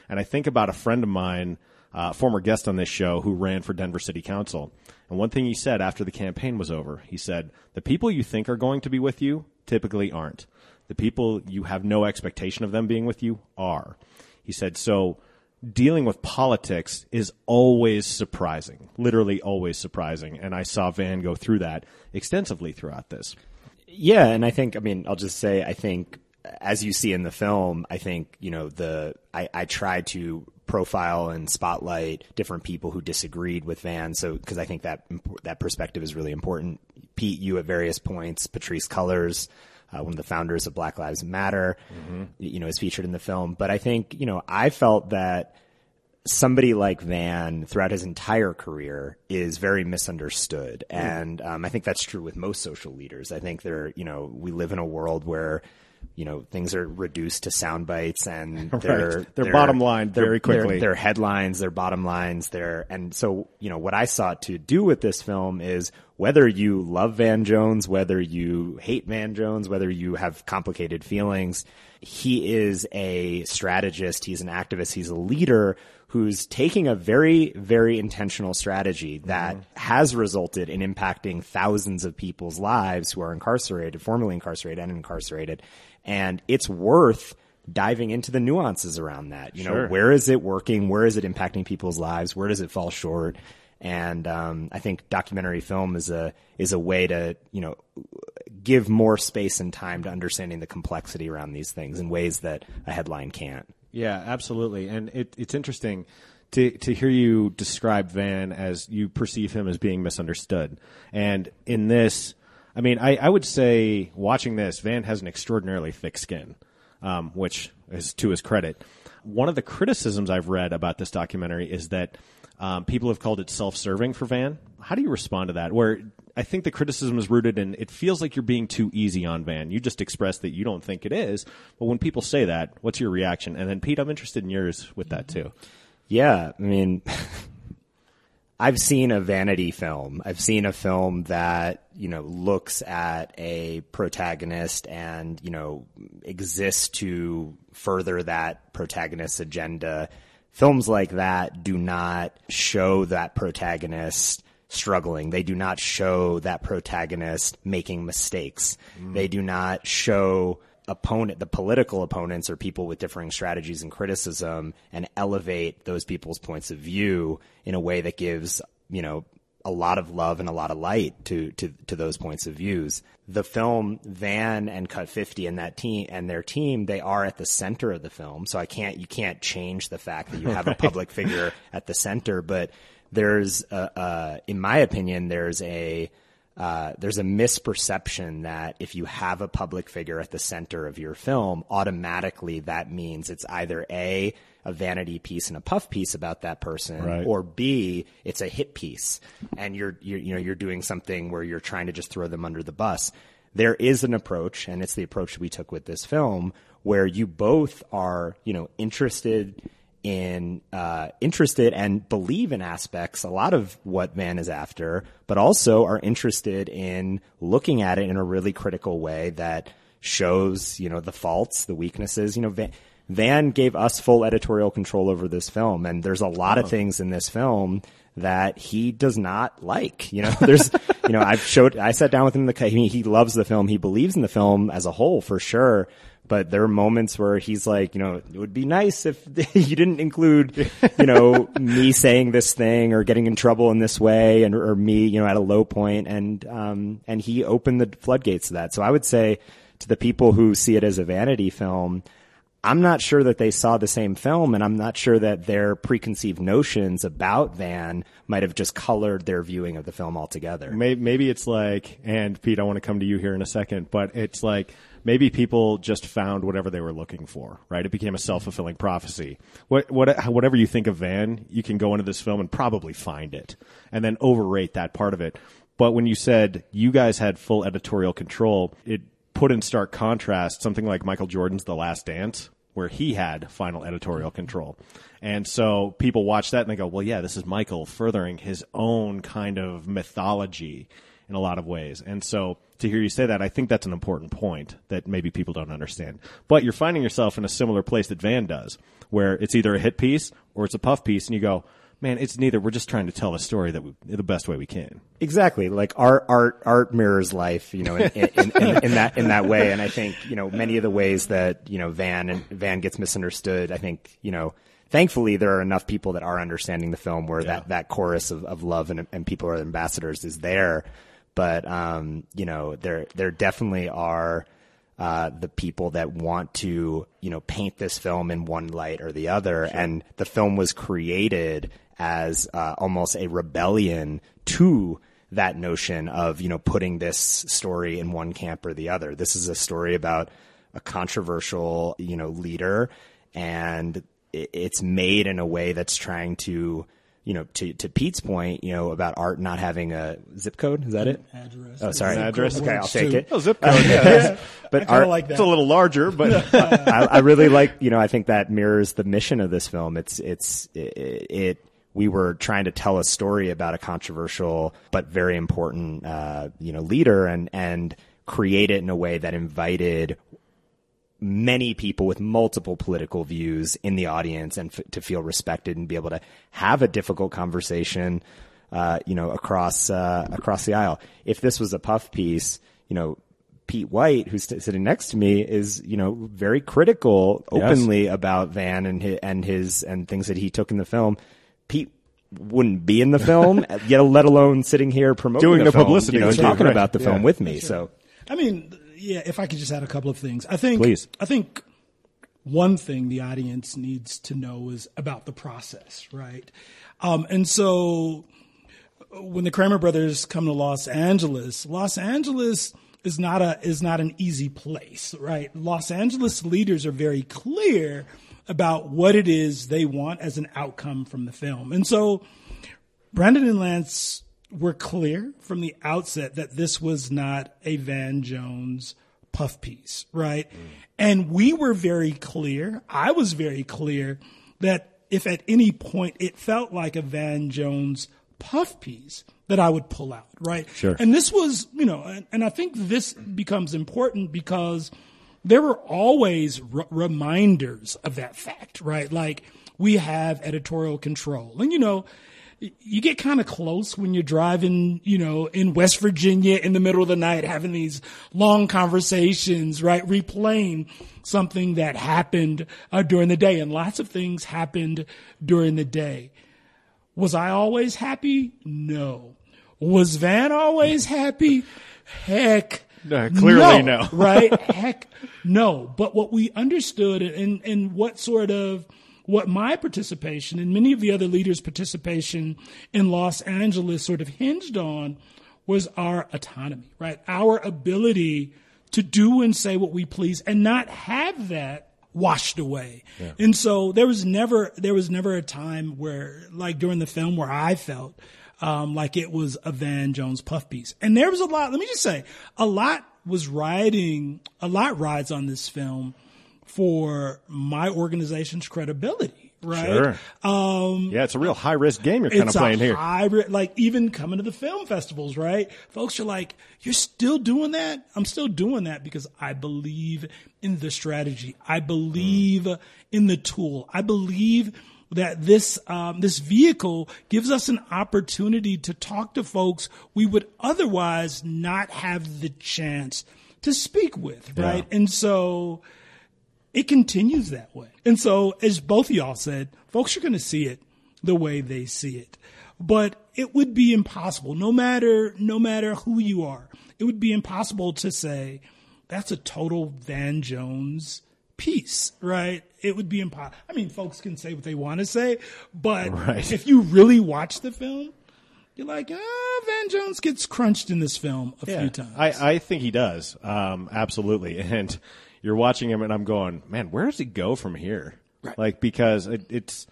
And I think about a friend of mine, uh, former guest on this show, who ran for Denver City Council. And one thing he said after the campaign was over, he said, "The people you think are going to be with you typically aren't. The people you have no expectation of them being with you are." He said, "So." dealing with politics is always surprising, literally always surprising. And I saw Van go through that extensively throughout this. Yeah, and I think, I mean, I'll just say, I think, as you see in the film, I think, you know, the, I, I tried to profile and spotlight different people who disagreed with Van. So, because I think that, that perspective is really important. Pete, you at various points, Patrisse Cullors, uh, one of the founders of Black Lives Matter, mm-hmm. you know, is featured in the film. But I think, you know, I felt that somebody like Van throughout his entire career is very misunderstood. Mm. And um, I think that's true with most social leaders. I think they're, you know, we live in a world where you know things are reduced to sound bites and *laughs* Right. they're They're bottom line they're- very quickly. they're- they're headlines, their bottom lines, their and so you know what I sought to do with this film is whether you love Van Jones, whether you hate Van Jones, whether you have complicated feelings, he is a strategist, he's an activist, he's a leader who's taking a very very intentional strategy that mm-hmm. has resulted in impacting thousands of people's lives who are incarcerated, formerly incarcerated and incarcerated, and it's worth diving into the nuances around that. You know, Sure. where is it working? Where is it impacting people's lives? Where does it fall short? And um, I think documentary film is a is a way to you know give more space and time to understanding the complexity around these things in ways that a headline can't. Yeah, absolutely. And it, it's interesting to to hear you describe Van as you perceive him as being misunderstood. And in this, I mean, I, I would say watching this, Van has an extraordinarily thick skin, um, which is to his credit. One of the criticisms I've read about this documentary is that um, people have called it self-serving for Van. How do you respond to that? Where I think the criticism is rooted in it feels like you're being too easy on Van. You just expressed that you don't think it is, but when people say that, what's your reaction? And then Pete, I'm interested in yours with that too. Yeah, I mean, *laughs* I've seen a vanity film. I've seen a film that, you know, looks at a protagonist and, you know, exists to further that protagonist's agenda. Films like that do not show that protagonist struggling. They do not show that protagonist making mistakes. Mm. They do not show opponent, the political opponents or people with differing strategies and criticism and elevate those people's points of view in a way that gives, you know, a lot of love and a lot of light to, to, to those points of views. The film Van and Cut 50 and that team and their team, they are at the center of the film. So I can't, you can't change the fact that you have a public figure at the center, but there's a, uh, in my opinion, there's a, uh, there's a misperception that if you have a public figure at the center of your film, automatically that means it's either A, a vanity piece and a puff piece about that person, Right. or B, it's a hit piece. And you're, you're, you know, you're doing something where you're trying to just throw them under the bus. There is an approach, and it's the approach we took with this film, where you both are, you know, interested in uh, interested and believe in aspects a lot of what Van is after, but also are interested in looking at it in a really critical way that shows you know the faults, the weaknesses. You know, Van, Van gave us full editorial control over this film, and there's a lot of things in this film that he does not like. You know, *laughs* there's, you know, I've showed, I sat down with him in the, mean, he loves the film. He believes in the film as a whole for sure. But there are moments where he's like, you know, it would be nice if *laughs* you didn't include, you know, *laughs* me saying this thing or getting in trouble in this way and, or me, you know, at a low point. And, um, and he opened the floodgates to that. So I would say to the people who see it as a vanity film, I'm not sure that they saw the same film, and I'm not sure that their preconceived notions about Van might have just colored their viewing of the film altogether. Maybe, maybe it's like, and Pete, I want to come to you here in a second, but it's like maybe people just found whatever they were looking for, right? It became a self fulfilling prophecy. What, what, whatever you think of Van, you can go into this film and probably find it, and then overrate that part of it. But when you said you guys had full editorial control, it put in stark contrast something like Michael Jordan's The Last Dance, where he had final editorial control. And so people watch that and they go, well, yeah, this is Michael furthering his own kind of mythology in a lot of ways. And so to hear you say that, I think that's an important point that maybe people don't understand. But you're finding yourself in a similar place that Van does, where it's either a hit piece or it's a puff piece, and you go, man, it's neither. We're just trying to tell a story that we, the best way we can. Exactly. Like art, art, art mirrors life, you know, in, in, in, in that, in that way. And I think, you know, many of the ways that, you know, Van and Van gets misunderstood, I think, you know, thankfully there are enough people that are understanding the film where that, that chorus of, of love and, and people are ambassadors is there. But, um, you know, there, there definitely are, uh, the people that want to, you know, paint this film in one light or the other. And the film was created as uh, almost a rebellion to that notion of, you know, putting this story in one camp or the other. This is a story about a controversial, you know, leader and it's made in a way that's trying to, you know, to, to Pete's point, you know, about art not having a zip code. Is that it? Address. Oh, sorry. Address. Okay, I'll works take too. it. Oh, zip code. Yeah, *laughs* But I art, like that. it's a little larger, but *laughs* I, I really like, you know, I think that mirrors the mission of this film. It's, it's, it, it we were trying to tell a story about a controversial but very important, uh, you know, leader and, and create it in a way that invited many people with multiple political views in the audience and f- to feel respected and be able to have a difficult conversation, uh, you know, across, uh, across the aisle. If this was a puff piece, you know, Pete White, who's st- sitting next to me, is you know very critical openly about Van and his, and his and things that he took in the film. Pete wouldn't be in the film, *laughs* yet let alone sitting here promoting Doing the, the film, publicity you know, with you, talking right. about the film with me. So I mean, yeah, if I could just add a couple of things. I think Please. I think one thing the audience needs to know is about the process, right? Um, and so when the Kramer brothers come to Los Angeles, Los Angeles is not a is not an easy place, right? Los Angeles leaders are very clear about what it is they want as an outcome from the film. And so Brandon and Lance were clear from the outset that this was not a Van Jones puff piece, right? Mm. And we were very clear, I was very clear that if at any point it felt like a Van Jones puff piece, that I would pull out, right? Sure. And this was, you know, and, and I think this becomes important because there were always r- reminders of that fact, right? Like we have editorial control. And, you know, you get kind of close when you're driving, you know, in West Virginia in the middle of the night, having these long conversations, right? Replaying something that happened uh, during the day. And lots of things happened during the day. Was I always happy? No. Was Van always *laughs* happy? Heck. No, clearly no. right? *laughs* Heck no. But what we understood and, and what sort of what my participation and many of the other leaders' participation in Los Angeles sort of hinged on was our autonomy, right? Our ability to do and say what we please and not have that washed away. And so there was never there was never a time where like during the film where I felt um, like it was a Van Jones puff piece. And there was a lot, let me just say, a lot was riding, a lot rides on this film for my organization's credibility, right? Sure. yeah, it's a real high risk game you're kind of playing a here. hybrid, like even coming to the film festivals, right? Folks are like, you're still doing that? I'm still doing that because I believe in the strategy. I believe in the tool. I believe that this, um, this vehicle gives us an opportunity to talk to folks we would otherwise not have the chance to speak with, right? And so, it continues that way. And so, as both of y'all said, folks are going to see it the way they see it. But it would be impossible, no matter no matter who you are, it would be impossible to say that's a total Van Jones piece, right? It would be impossible. I mean, folks can say what they want to say, but Right. if you really watch the film, you're like, ah, Van Jones gets crunched in this film a few times. I, I think he does. Um, absolutely. And you're watching him and I'm going, man, where does he go from here? Right. Like, because it, it's,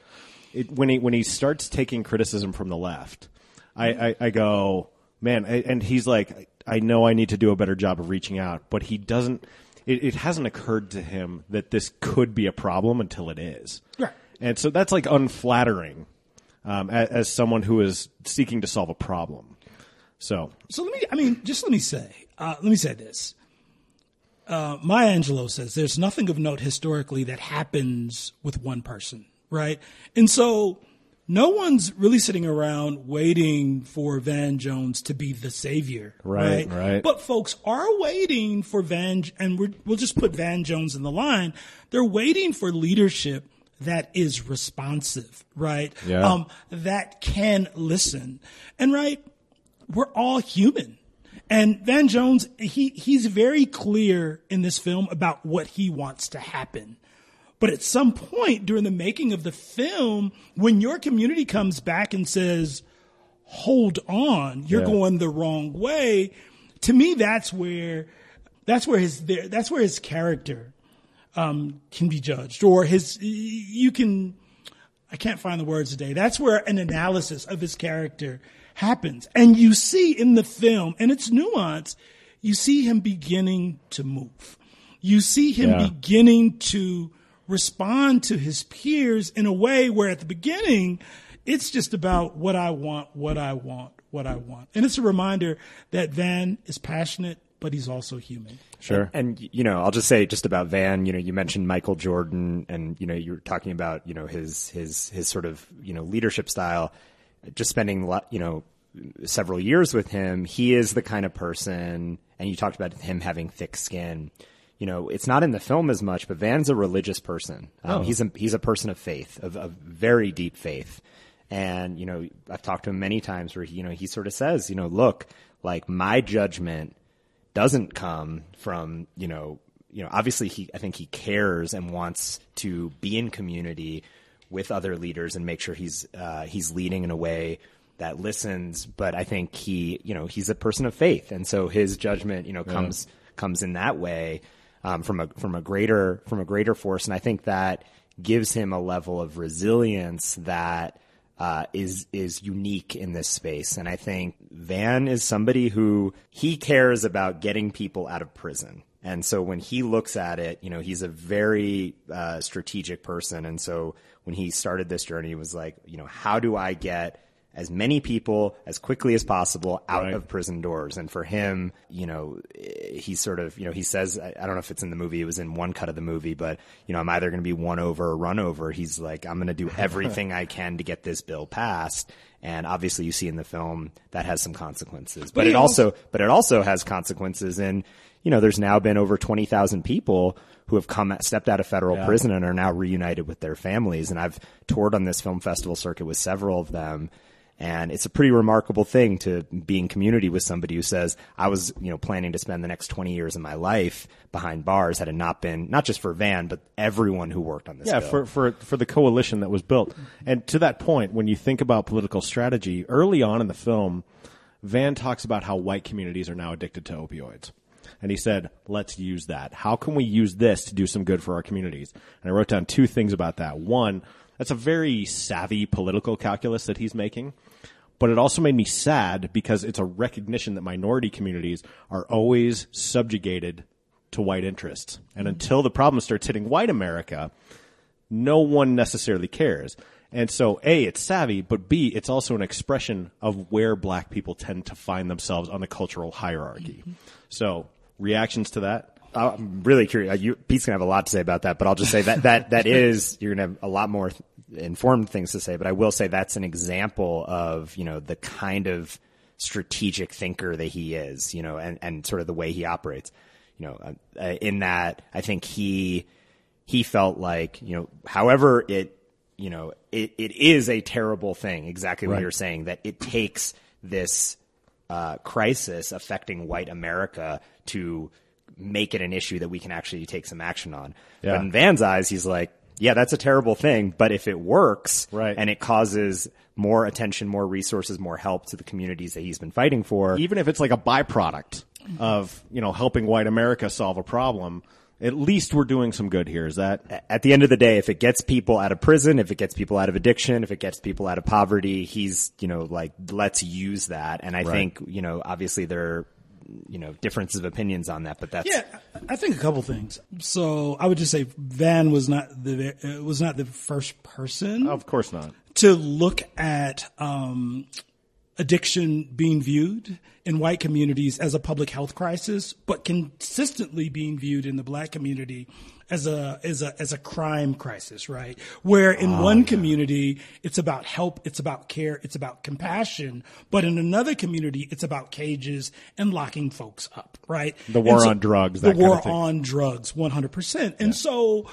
it, when he, when he starts taking criticism from the left, I, I, I go, man, I- and he's like, I know I need to do a better job of reaching out, but he doesn't, it, it hasn't occurred to him that this could be a problem until it is. Right. And so that's like unflattering, um, as, as someone who is seeking to solve a problem. So So let me, I mean, just let me say, uh, let me say this. Uh, Maya Angelou says there's nothing of note historically that happens with one person, right? And so no one's really sitting around waiting for Van Jones to be the savior, Right, right? right. But folks are waiting for Van, and we're, we'll just put Van Jones in the line. They're waiting for leadership that is responsive, right? Yeah. Um, that can listen. And right, we're all human. And Van Jones, he, he's very clear in this film about what he wants to happen. But at some point during the making of the film, when your community comes back and says, hold on, you're Yeah. going the wrong way, to me, that's where, that's where his, that's where his character, um, can be judged or his, you can, I can't find the words today. That's where an analysis of his character happens. And you see in the film, and it's nuance, you see him beginning to move. You see him Yeah. beginning to respond to his peers in a way where at the beginning, it's just about what I want, what I want, what I want. And it's a reminder that Van is passionate, but he's also human. Sure. And you know, I'll just say just about Van. You know, you mentioned Michael Jordan, and you know, you were talking about you know his his his sort of you know leadership style. Just spending you know several years with him, he is the kind of person. And you talked about him having thick skin. You know, it's not in the film as much, but Van's a religious person. Um, He's a he's a person of faith, of, of very deep faith. And you know, I've talked to him many times where he, you know he sort of says, you know, look, like my judgment doesn't come from you know you know obviously he I think he cares and wants to be in community with other leaders and make sure he's uh, he's leading in a way that listens but I think he you know he's a person of faith and so his judgment you know comes comes in that way um, from a from a greater from a greater force and I think that gives him a level of resilience that uh, is is unique in this space. And I think Van is somebody who he cares about getting people out of prison. And so when he looks at it, you know, he's a very uh, strategic person. And so when he started this journey, he was like, you know, how do I get as many people as quickly as possible out Right. of prison doors. And for him, you know, he sort of, you know, he says, I, I don't know if it's in the movie, it was in one cut of the movie, but, you know, I'm either going to be won over or run over. He's like, I'm going to do *laughs* everything I can to get this bill passed. And obviously you see in the film that has some consequences, but it also, but it also has consequences and you know, there's now been over 20,000 people who have come, stepped out of federal prison and are now reunited with their families. And I've toured on this film festival circuit with several of them. And it's a pretty remarkable thing to be in community with somebody who says, I was, you know, planning to spend the next 20 years of my life behind bars had it not been, not just for Van, but everyone who worked on this Yeah, bill. for, for for the coalition that was built. And to that point, when you think about political strategy, early on in the film, Van talks about how white communities are now addicted to opioids. And he said, let's use that. How can we use this to do some good for our communities? And I wrote down two things about that. One, that's a very savvy political calculus that he's making. But it also made me sad because it's a recognition that minority communities are always subjugated to white interests. And mm-hmm. until the problem starts hitting white America, no one necessarily cares. And so, A, it's savvy, but B, it's also an expression of where black people tend to find themselves on the cultural hierarchy. Mm-hmm. So, reactions to that? I'm really curious. Uh, You, Pete's gonna have a lot to say about that, but I'll just say that that that *laughs* is you're gonna have a lot more informed things to say. But I will say that's an example of you know the kind of strategic thinker that he is, you know, and and sort of the way he operates, you know, uh, uh, in that I think he he felt like you know, however it you know it, it is a terrible thing. Exactly what you're saying that it takes this uh, crisis affecting white America to make it an issue that we can actually take some action on. Yeah. But in Van's eyes, he's like, yeah, that's a terrible thing, but if it works Right. and it causes more attention, more resources, more help to the communities that he's been fighting for, Even if it's like a byproduct of, you know, helping white America solve a problem, at least we're doing some good here. Is that? at the end of the day, if it gets people out of prison, if it gets people out of addiction, if it gets people out of poverty, he's, you know, like, let's use that. And I Right. think, you know, obviously there are, you know, differences of opinions on that, but that's, Yeah, I think a couple things. So I would just say Van was not the uh, was not the first person Of course not. to look at um, addiction being viewed in white communities as a public health crisis, but consistently being viewed in the black community as a as a as a crime crisis, right? Where in ah, one community it's about help, it's about care, it's about compassion, but in another community it's about cages and locking folks up, right? The war And on drugs, the that kind war of thing. on drugs, 100%. And so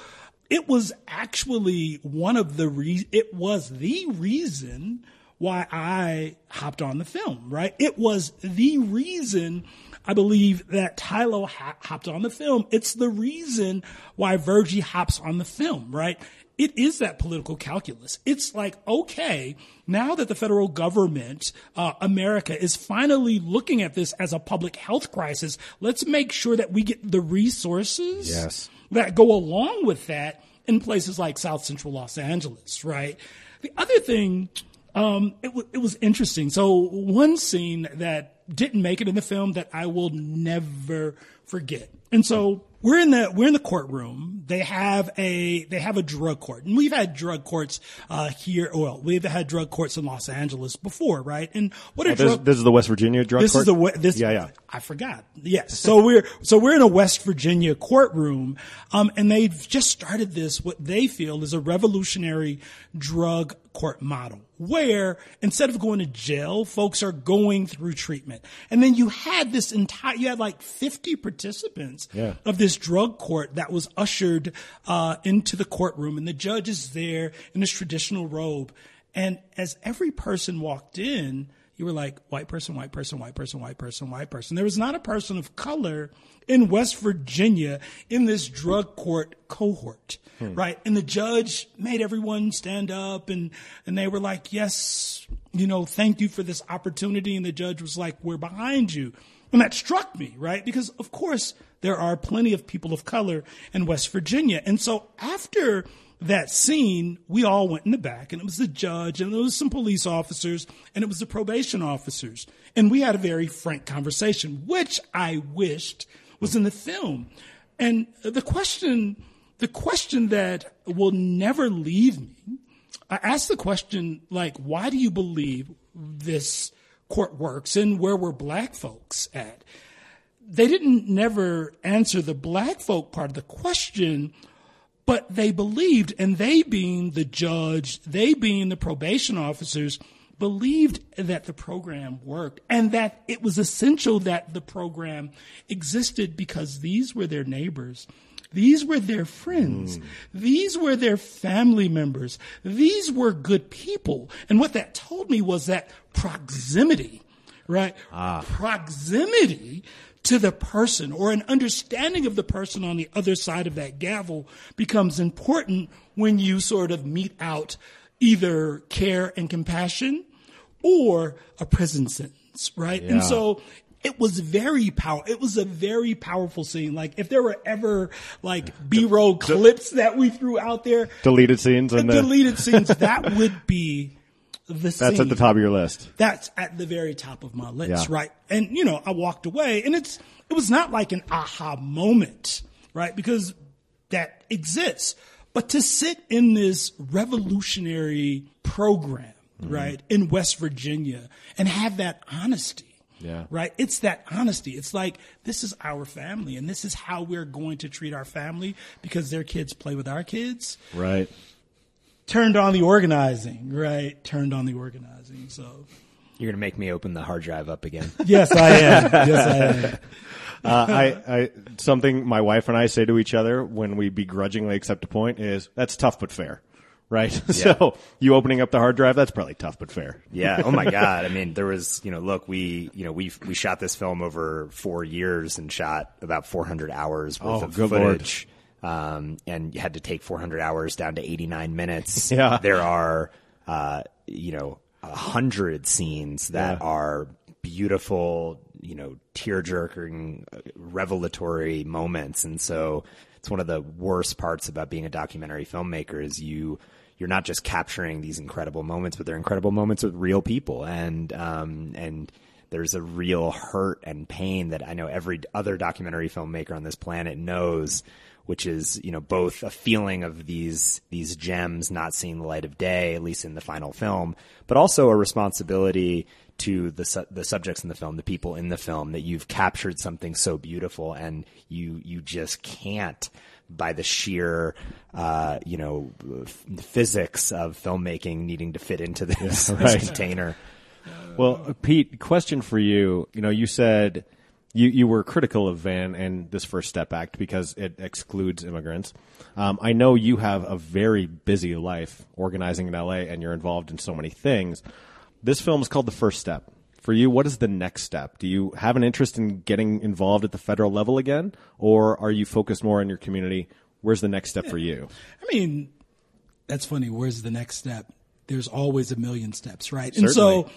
it was actually one of the re- it was the reason why I hopped on the film, right? It was the reason I believe that Tylo ha- hopped on the film. It's the reason why Virgie hops on the film, right? It is that political calculus. It's like, okay, now that the federal government, uh, America is finally looking at this as a public health crisis, let's make sure that we get the resources Yes. that go along with that in places like South Central Los Angeles, right? The other thing, um, it, w- it was interesting. So one scene that didn't make it in the film that I will never forget. And so we're in the we're in the courtroom. They have a they have a drug court, and we've had drug courts uh, here. Well, we've had drug courts in Los Angeles before, right? And what are Oh, this, drug this is the West Virginia drug court? this court. is the this. Yeah, yeah. I forgot. Yes. So we're so we're in a West Virginia courtroom, um, and they've just started this what they feel is a revolutionary drug court model, where instead of going to jail, folks are going through treatment. And then you had this entire you had like fifty participants Yeah. of this drug court that was ushered uh, into the courtroom, and the judge is there in his traditional robe. And as every person walked in, you were like, white person, white person, white person, white person, white person. There was not a person of color in West Virginia in this drug court cohort, hmm. right? And the judge made everyone stand up and, and they were like, yes, you know, thank you for this opportunity. And the judge was like, we're behind you. And that struck me, right? Because of course there are plenty of people of color in West Virginia. And so after that scene, we all went in the back and it was the judge and it was some police officers and it was the probation officers. And we had a very frank conversation, which I wished was in the film. And the question, the question that will never leave me, I asked the question, like, why do you believe this court works and where were black folks at? They didn't never answer the black folk part of the question, but they believed, and they being the judge, they being the probation officers, believed that the program worked and that it was essential that the program existed because these were their neighbors. These were their friends. These were their family members. These were good people. And what that told me was that proximity, right? Ah. Proximity to the person or an understanding of the person on the other side of that gavel becomes important when you sort of mete out either care and compassion or a prison sentence, right? Yeah. And so it was very power. It was a very powerful scene. Like if there were ever like B-roll clips that we threw out there, Deleted scenes and the, deleted scenes, that would be the that's at the top of your list. that's at the very top of my list, Yeah. right? And you know, I walked away, and it's it was not like an aha moment, right? Because that exists, but to sit in this revolutionary program, Mm-hmm. right, in West Virginia, and have that honesty. Yeah. Right. It's that honesty. It's like, this is our family and this is how we're going to treat our family because their kids play with our kids Right. Turned on the organizing, right? Turned on the organizing. So You're gonna make me open the hard drive up again. *laughs* Yes, I am. *laughs* Yes, I am. Uh, I, I, something my wife and I say to each other when we begrudgingly accept a point is that's tough but fair. Right. *laughs* so you opening up the hard drive, that's probably tough but fair. Yeah. Oh my God. I mean, there was, you know, look, we, you know, we we shot this film over four years and shot about 400 hours worth Oh, of good Lord. Um, and you had to take 400 hours down to 89 minutes. *laughs* Yeah. There are, uh, you know, a hundred scenes that Yeah. are beautiful, you know, tear jerking, revelatory moments. And so it's one of the worst parts about being a documentary filmmaker is you, you're not just capturing these incredible moments, but they're incredible moments with real people. And, um, and there's a real hurt and pain that I know every other documentary filmmaker on this planet knows, which is, you know, both a feeling of these, these gems not seeing the light of day, at least in the final film, but also a responsibility to the su- the subjects in the film, the people in the film, that you've captured something so beautiful, and you you just can't by the sheer uh, you know f- physics of filmmaking needing to fit into this, this right. container. Well, Pete, question for you. You know, you said you, you were critical of Van and this First Step Act because it excludes immigrants. Um, I know you have a very busy life organizing in LA and you're involved in so many things. This film is called The First Step. For you, what is the next step? Do you have an interest in getting involved at the federal level again, or are you focused more on your community? Where's the next step for you? I mean, that's funny. Where's the next step? There's always a million steps, right? And so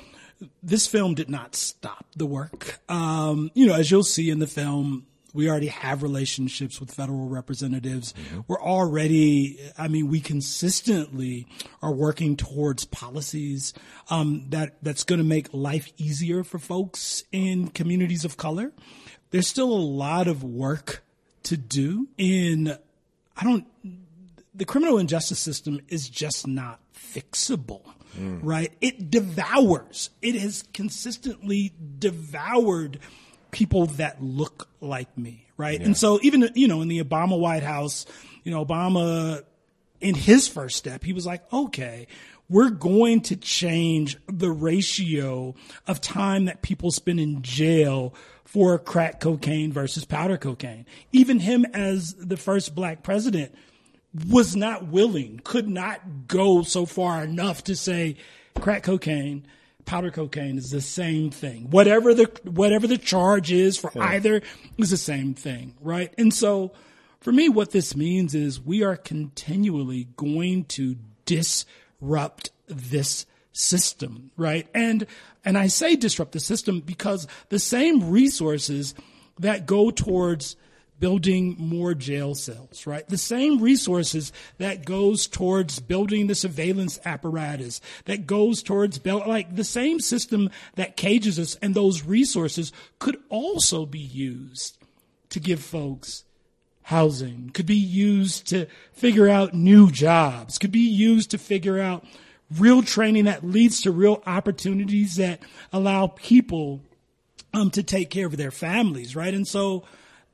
this film did not stop the work. Um, you know, as you'll see in the film, We already have relationships with federal representatives. We're already, I mean, we consistently are working towards policies um, that that's going to make life easier for folks in communities of color. There's still a lot of work to do in. I don't. The criminal injustice system is just not fixable right? It devours. It has consistently devoured people that look like me, right? And so even, you know, in the Obama White House, you know, Obama, in his first step, he was like, okay, we're going to change the ratio of time that people spend in jail for crack cocaine versus powder cocaine. Even him as the first black president was not willing, could not go so far enough to say crack cocaine, powder cocaine is the same thing. Whatever the whatever the charge is for either is the same thing, right? And so for me what this means is we are continually going to disrupt this system, right? And and I say disrupt the system because the same resources that go towards building more jail cells, right? The same resources that goes towards building the surveillance apparatus, that goes towards build, like the same system that cages us and those resources could also be used to give folks housing, could be used to figure out new jobs, could be used to figure out real training that leads to real opportunities that allow people um, to take care of their families, right? And so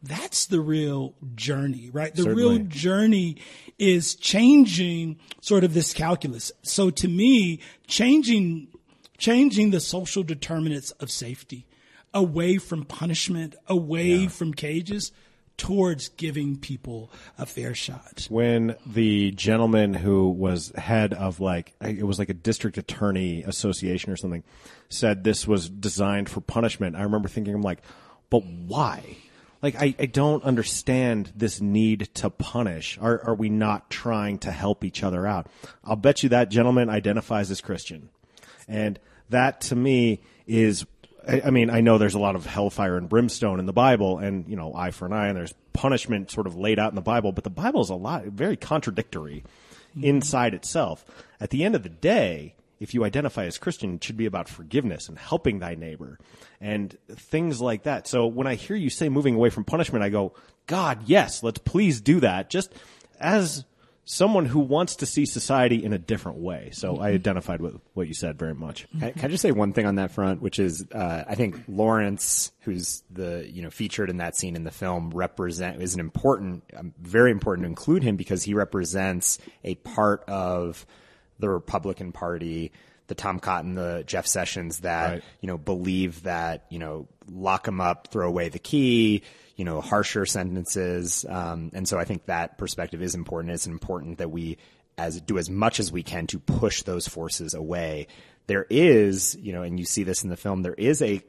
that's the real journey, right? The real journey is changing sort of this calculus. So to me, changing changing the social determinants of safety away from punishment, away from cages towards giving people a fair shot. when the gentleman who was head of like it was like a district attorney association or something said this was designed for punishment i remember thinking i'm like but why like i, I don't understand this need to punish. Are, are we not trying to help each other out? I'll bet you that gentleman identifies as christian. And that to me is, I, I mean, I know there's a lot of hellfire and brimstone in the Bible and, you know, eye for an eye and there's punishment sort of laid out in the Bible, but the Bible is a lot, very contradictory mm-hmm. inside itself. At the end of the day, if you identify as Christian, it should be about forgiveness and helping thy neighbor and things like that. So when I hear you say moving away from punishment, I go, God, yes, let's please do that. Just as someone who wants to see society in a different way. So I identified with what you said very much. Can, can I just say one thing on that front, which is uh, I think Lawrence, who's the you know featured in that scene in the film, represent is an important, um, very important to include him because he represents a part of the Republican Party, the Tom Cotton, the Jeff Sessions that Right. you know believe that you know lock them up, throw away the key, you know harsher sentences, um, and so I think that perspective is important. It's important that we as do as much as we can to push those forces away. There is, you know, and you see this in the film. There is a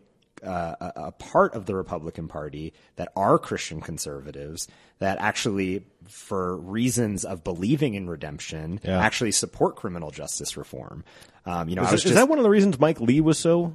uh, a, a part of the Republican Party that are Christian conservatives that actually, for reasons of believing in redemption, Yeah. actually support criminal justice reform. Um, you know, Is, was is just, that one of the reasons Mike Lee was so?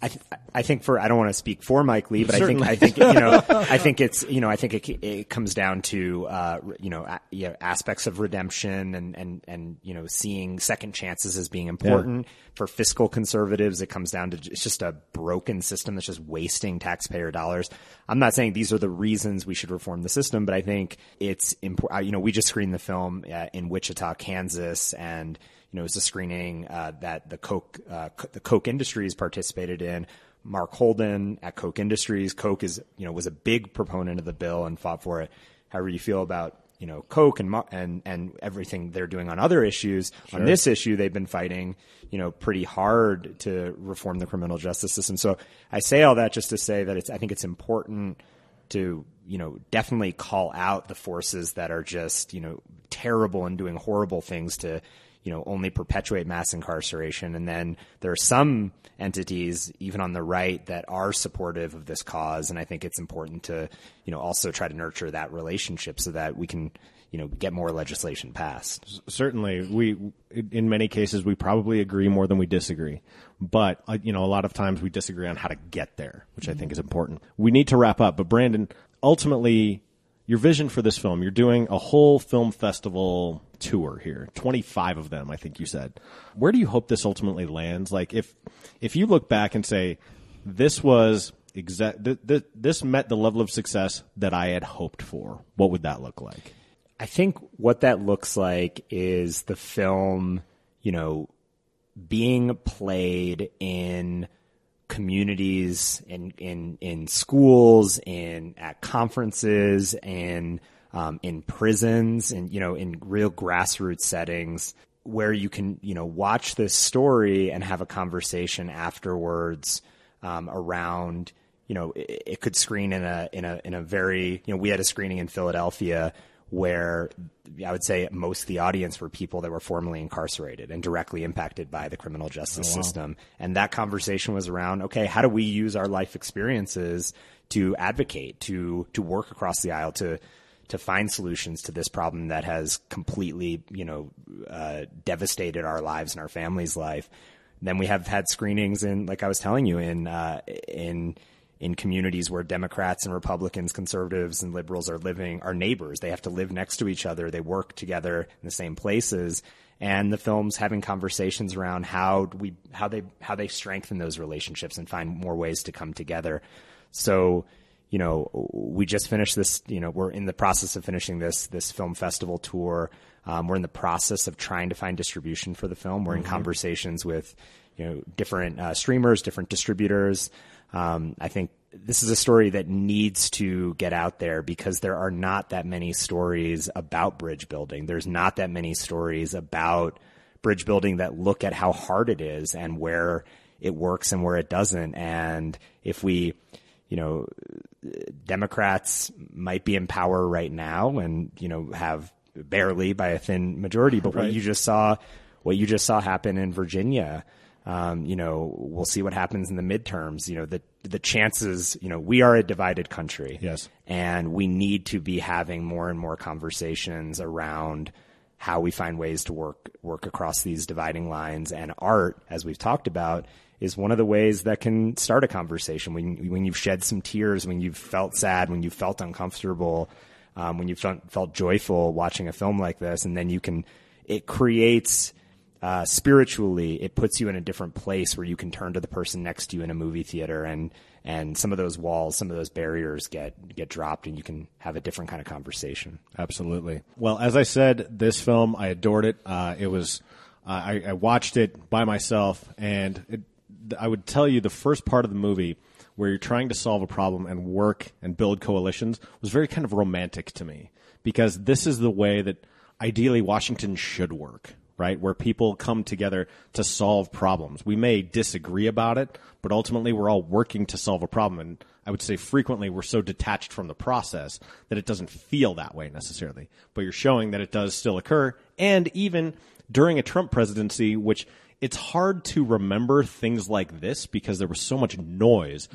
I, th- I think for I don't want to speak for Mike Lee, but Certainly. I think I think you know I think it's you know I think it, it comes down to uh, you know a, you know, aspects of redemption and and and you know seeing second chances as being important for fiscal conservatives. It comes down to it's just a broken system that's just wasting taxpayer dollars. I'm not saying these are the reasons we should reform the system, but I think it's important. You know, we just screened the film uh, in Wichita, Kansas, and you know, it was a screening uh, that the Koch uh, the Koch Industries participated in. Mark Holden at Koch Industries. Koch is you know was a big proponent of the bill and fought for it. However, you feel about you know Koch and and and everything they're doing on other issues. On this issue, they've been fighting you know pretty hard to reform the criminal justice system. So I say all that just to say that it's I think it's important to you know definitely call out the forces that are just you know terrible and doing horrible things to you know, only perpetuate mass incarceration. And then there are some entities, even on the right, that are supportive of this cause. And I think it's important to, you know, also try to nurture that relationship so that we can, you know, get more legislation passed. Certainly, we in many cases we probably agree more than we disagree, but uh, you know, a lot of times we disagree on how to get there, which I think is important. We need to wrap up, but Brandon, ultimately, your vision for this film, you're doing a whole film festival tour here, 25 of them, I think you said. Where do you hope this ultimately lands? Like if if you look back and say this was exact th- th- this met the level of success that I had hoped for, what would that look like? I think what that looks like is the film, you know, being played in communities, in in in schools, in at conferences, and um, in prisons, and you know, in real grassroots settings where you can, you know, watch this story and have a conversation afterwards um, around. You know, it, it could screen in a in a in a very you know we had a screening in Philadelphia where I would say most of the audience were people that were formerly incarcerated and directly impacted by the criminal justice Oh, wow. system. And that conversation was around, okay, how do we use our life experiences to advocate, to, to work across the aisle, to, to find solutions to this problem that has completely, you know, uh, devastated our lives and our family's life. Then we have had screenings in, like I was telling you, in, uh, in, in communities where Democrats and Republicans, conservatives and liberals are living, are neighbors. They have to live next to each other. They work together in the same places. And the film's having conversations around how we, how they, how they strengthen those relationships and find more ways to come together. So, you know, we just finished this, you know, we're in the process of finishing this, this film festival tour. Um, we're in the process of trying to find distribution for the film. We're in Mhm. conversations with, you know, different uh, streamers, different distributors. Um, I think this is a story that needs to get out there because there are not that many stories about bridge building. There's not that many stories about bridge building that look at how hard it is and where it works and where it doesn't. And if we, you know, Democrats might be in power right now and, you know, have barely by a thin majority, but what you just saw, what you just saw happen in Virginia, um, you know, we'll see what happens in the midterms. You know, the the chances, you know, we are a divided country. Yes. And we need to be having more and more conversations around how we find ways to work work across these dividing lines and art, as we've talked about, is one of the ways that can start a conversation when when you've shed some tears, when you've felt sad, when you've felt uncomfortable, um, when you felt, felt joyful watching a film like this, and then you can it creates uh, spiritually, it puts you in a different place where you can turn to the person next to you in a movie theater, and and some of those walls, some of those barriers get get dropped, and you can have a different kind of conversation. Absolutely. Well, as I said, this film I adored it. Uh, it was uh, I, I watched it by myself, and it, I would tell you the first part of the movie where you're trying to solve a problem and work and build coalitions was very kind of romantic to me because this is the way that ideally Washington should work. Right, where people come together to solve problems. We may disagree about it, but ultimately we're all working to solve a problem. And I would say frequently we're so detached from the process that it doesn't feel that way necessarily. But you're showing that it does still occur. And even during a Trump presidency, which it's hard to remember things like this because there was so much noise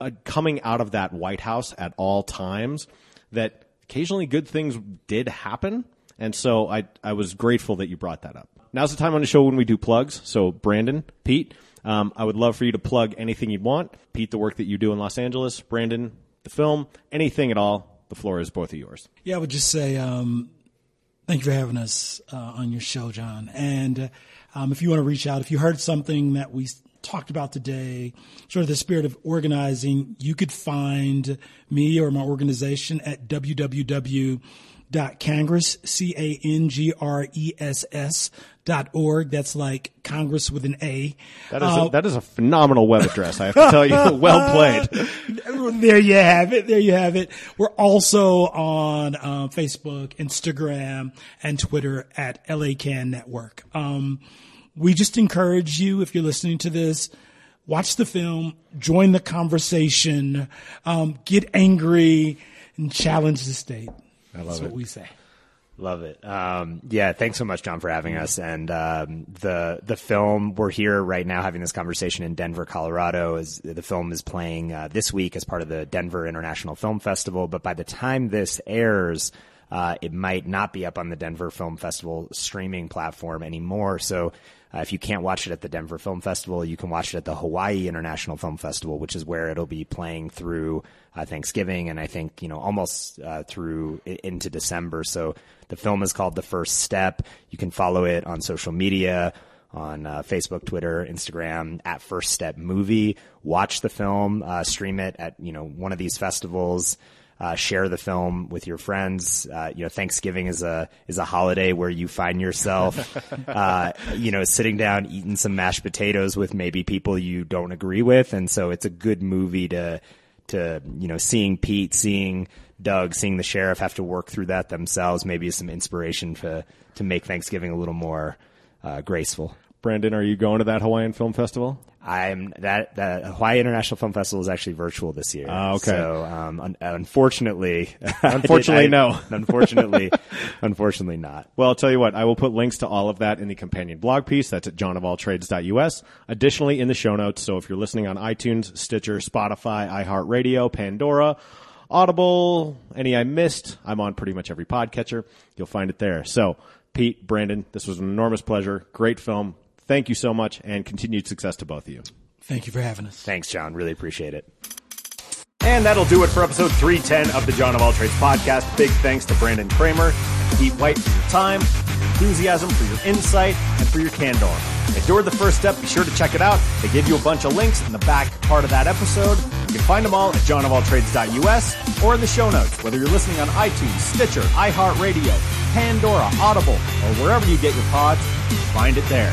uh, coming out of that White House at all times that occasionally good things did happen. And so I, I was grateful that you brought that up. Now's the time on the show when we do plugs. So Brandon, Pete, um, I would love for you to plug anything you'd want. Pete, the work that you do in Los Angeles. Brandon, the film, anything at all. The floor is both of yours. Yeah, I would just say um, thank you for having us uh, on your show, John. And uh, um, if you want to reach out, if you heard something that we talked about today, sort of the spirit of organizing, you could find me or my organization at www.cangress, C-A-N-G-R-E-S-S dot org. That's like Congress with an A. That is, Uh, a, that is a phenomenal web address. I have to tell you. *laughs* well played. *laughs* *laughs* there you have it. There you have it. We're also on uh, Facebook, Instagram, and Twitter at LA Can Network. Um, we just encourage you, if you're listening to this, watch the film, join the conversation, um, get angry, and challenge the state. I love That's it. what we say. Love it. Um, yeah, thanks so much, John, for having us. And um, the the film we're here right now having this conversation in Denver, Colorado. Is the film is playing uh, this week as part of the Denver International Film Festival. But by the time this airs, uh, it might not be up on the Denver Film Festival streaming platform anymore. So. Uh, if you can't watch it at the Denver Film Festival, you can watch it at the Hawaii International Film Festival, which is where it'll be playing through uh, Thanksgiving and I think you know almost uh, through into December. So the film is called The First Step. You can follow it on social media on uh, Facebook, Twitter, Instagram at First Step Movie. Watch the film, uh, stream it at you know one of these festivals. Uh, share the film with your friends. Uh, you know, Thanksgiving is a is a holiday where you find yourself, *laughs* uh, you know, sitting down eating some mashed potatoes with maybe people you don't agree with, and so it's a good movie to to you know seeing Pete, seeing Doug, seeing the sheriff have to work through that themselves. Maybe is some inspiration to to make Thanksgiving a little more uh, graceful. Brandon, are you going to that Hawaiian Film Festival? I'm that the Hawaii International Film Festival is actually virtual this year. Ah, okay. So um, un- unfortunately, *laughs* Unfortunately, I- no. *laughs* unfortunately, unfortunately not. Well, I'll tell you what, I will put links to all of that in the companion blog piece. That's at johnofalltrades.us. Additionally, in the show notes. So if you're listening on iTunes, Stitcher, Spotify, iHeartRadio, Pandora, Audible, any I missed, I'm on pretty much every podcatcher. You'll find it there. So, Pete, Brandon, this was an enormous pleasure. Great film. Thank you so much and continued success to both of you. Thank you for having us. Thanks, John. Really appreciate it. And that'll do it for episode 310 of the John of All Trades podcast. Big thanks to Brandon Kramer and Pete White for your time, your enthusiasm, for your insight, and for your candor. If you're the first step, be sure to check it out. They give you a bunch of links in the back part of that episode. You can find them all at johnofalltrades.us or in the show notes, whether you're listening on iTunes, Stitcher, iHeartRadio, Pandora, Audible, or wherever you get your pods, find it there.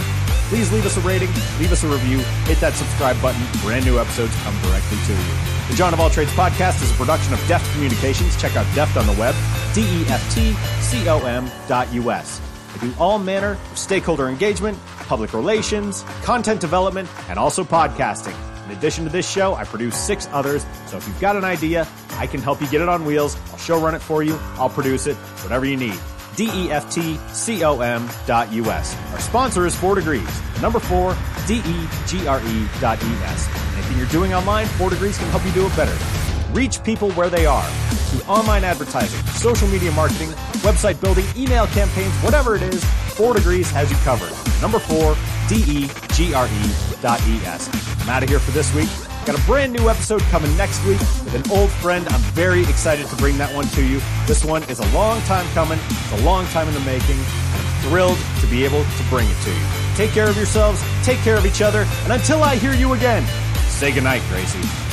Please leave us a rating, leave us a review, hit that subscribe button. Brand new episodes come directly to you. The John of All Trades podcast is a production of Deft Communications. Check out Deft on the web, E D-E-F-T-C-O-M dot U-S. I do all manner of stakeholder engagement, public relations, content development, and also podcasting. In addition to this show, I produce six others, so if you've got an idea, I can help you get it on wheels. I'll show run it for you. I'll produce it, whatever you need. D-E-F-T-C-O-M dot U-S. Our sponsor is Four Degrees. Number four, D-E-G-R-E dot E-S. Anything you're doing online, Four Degrees can help you do it better. Reach people where they are through online advertising, social media marketing, website building, email campaigns, whatever it is, Four Degrees has you covered. Number four, D-E-G-R-E dot E-S. I'm out of here for this week. Got a brand new episode coming next week with an old friend. I'm very excited to bring that one to you. This one is a long time coming. It's a long time in the making. I'm thrilled to be able to bring it to you. Take care of yourselves. Take care of each other. And until I hear you again, say goodnight, Gracie.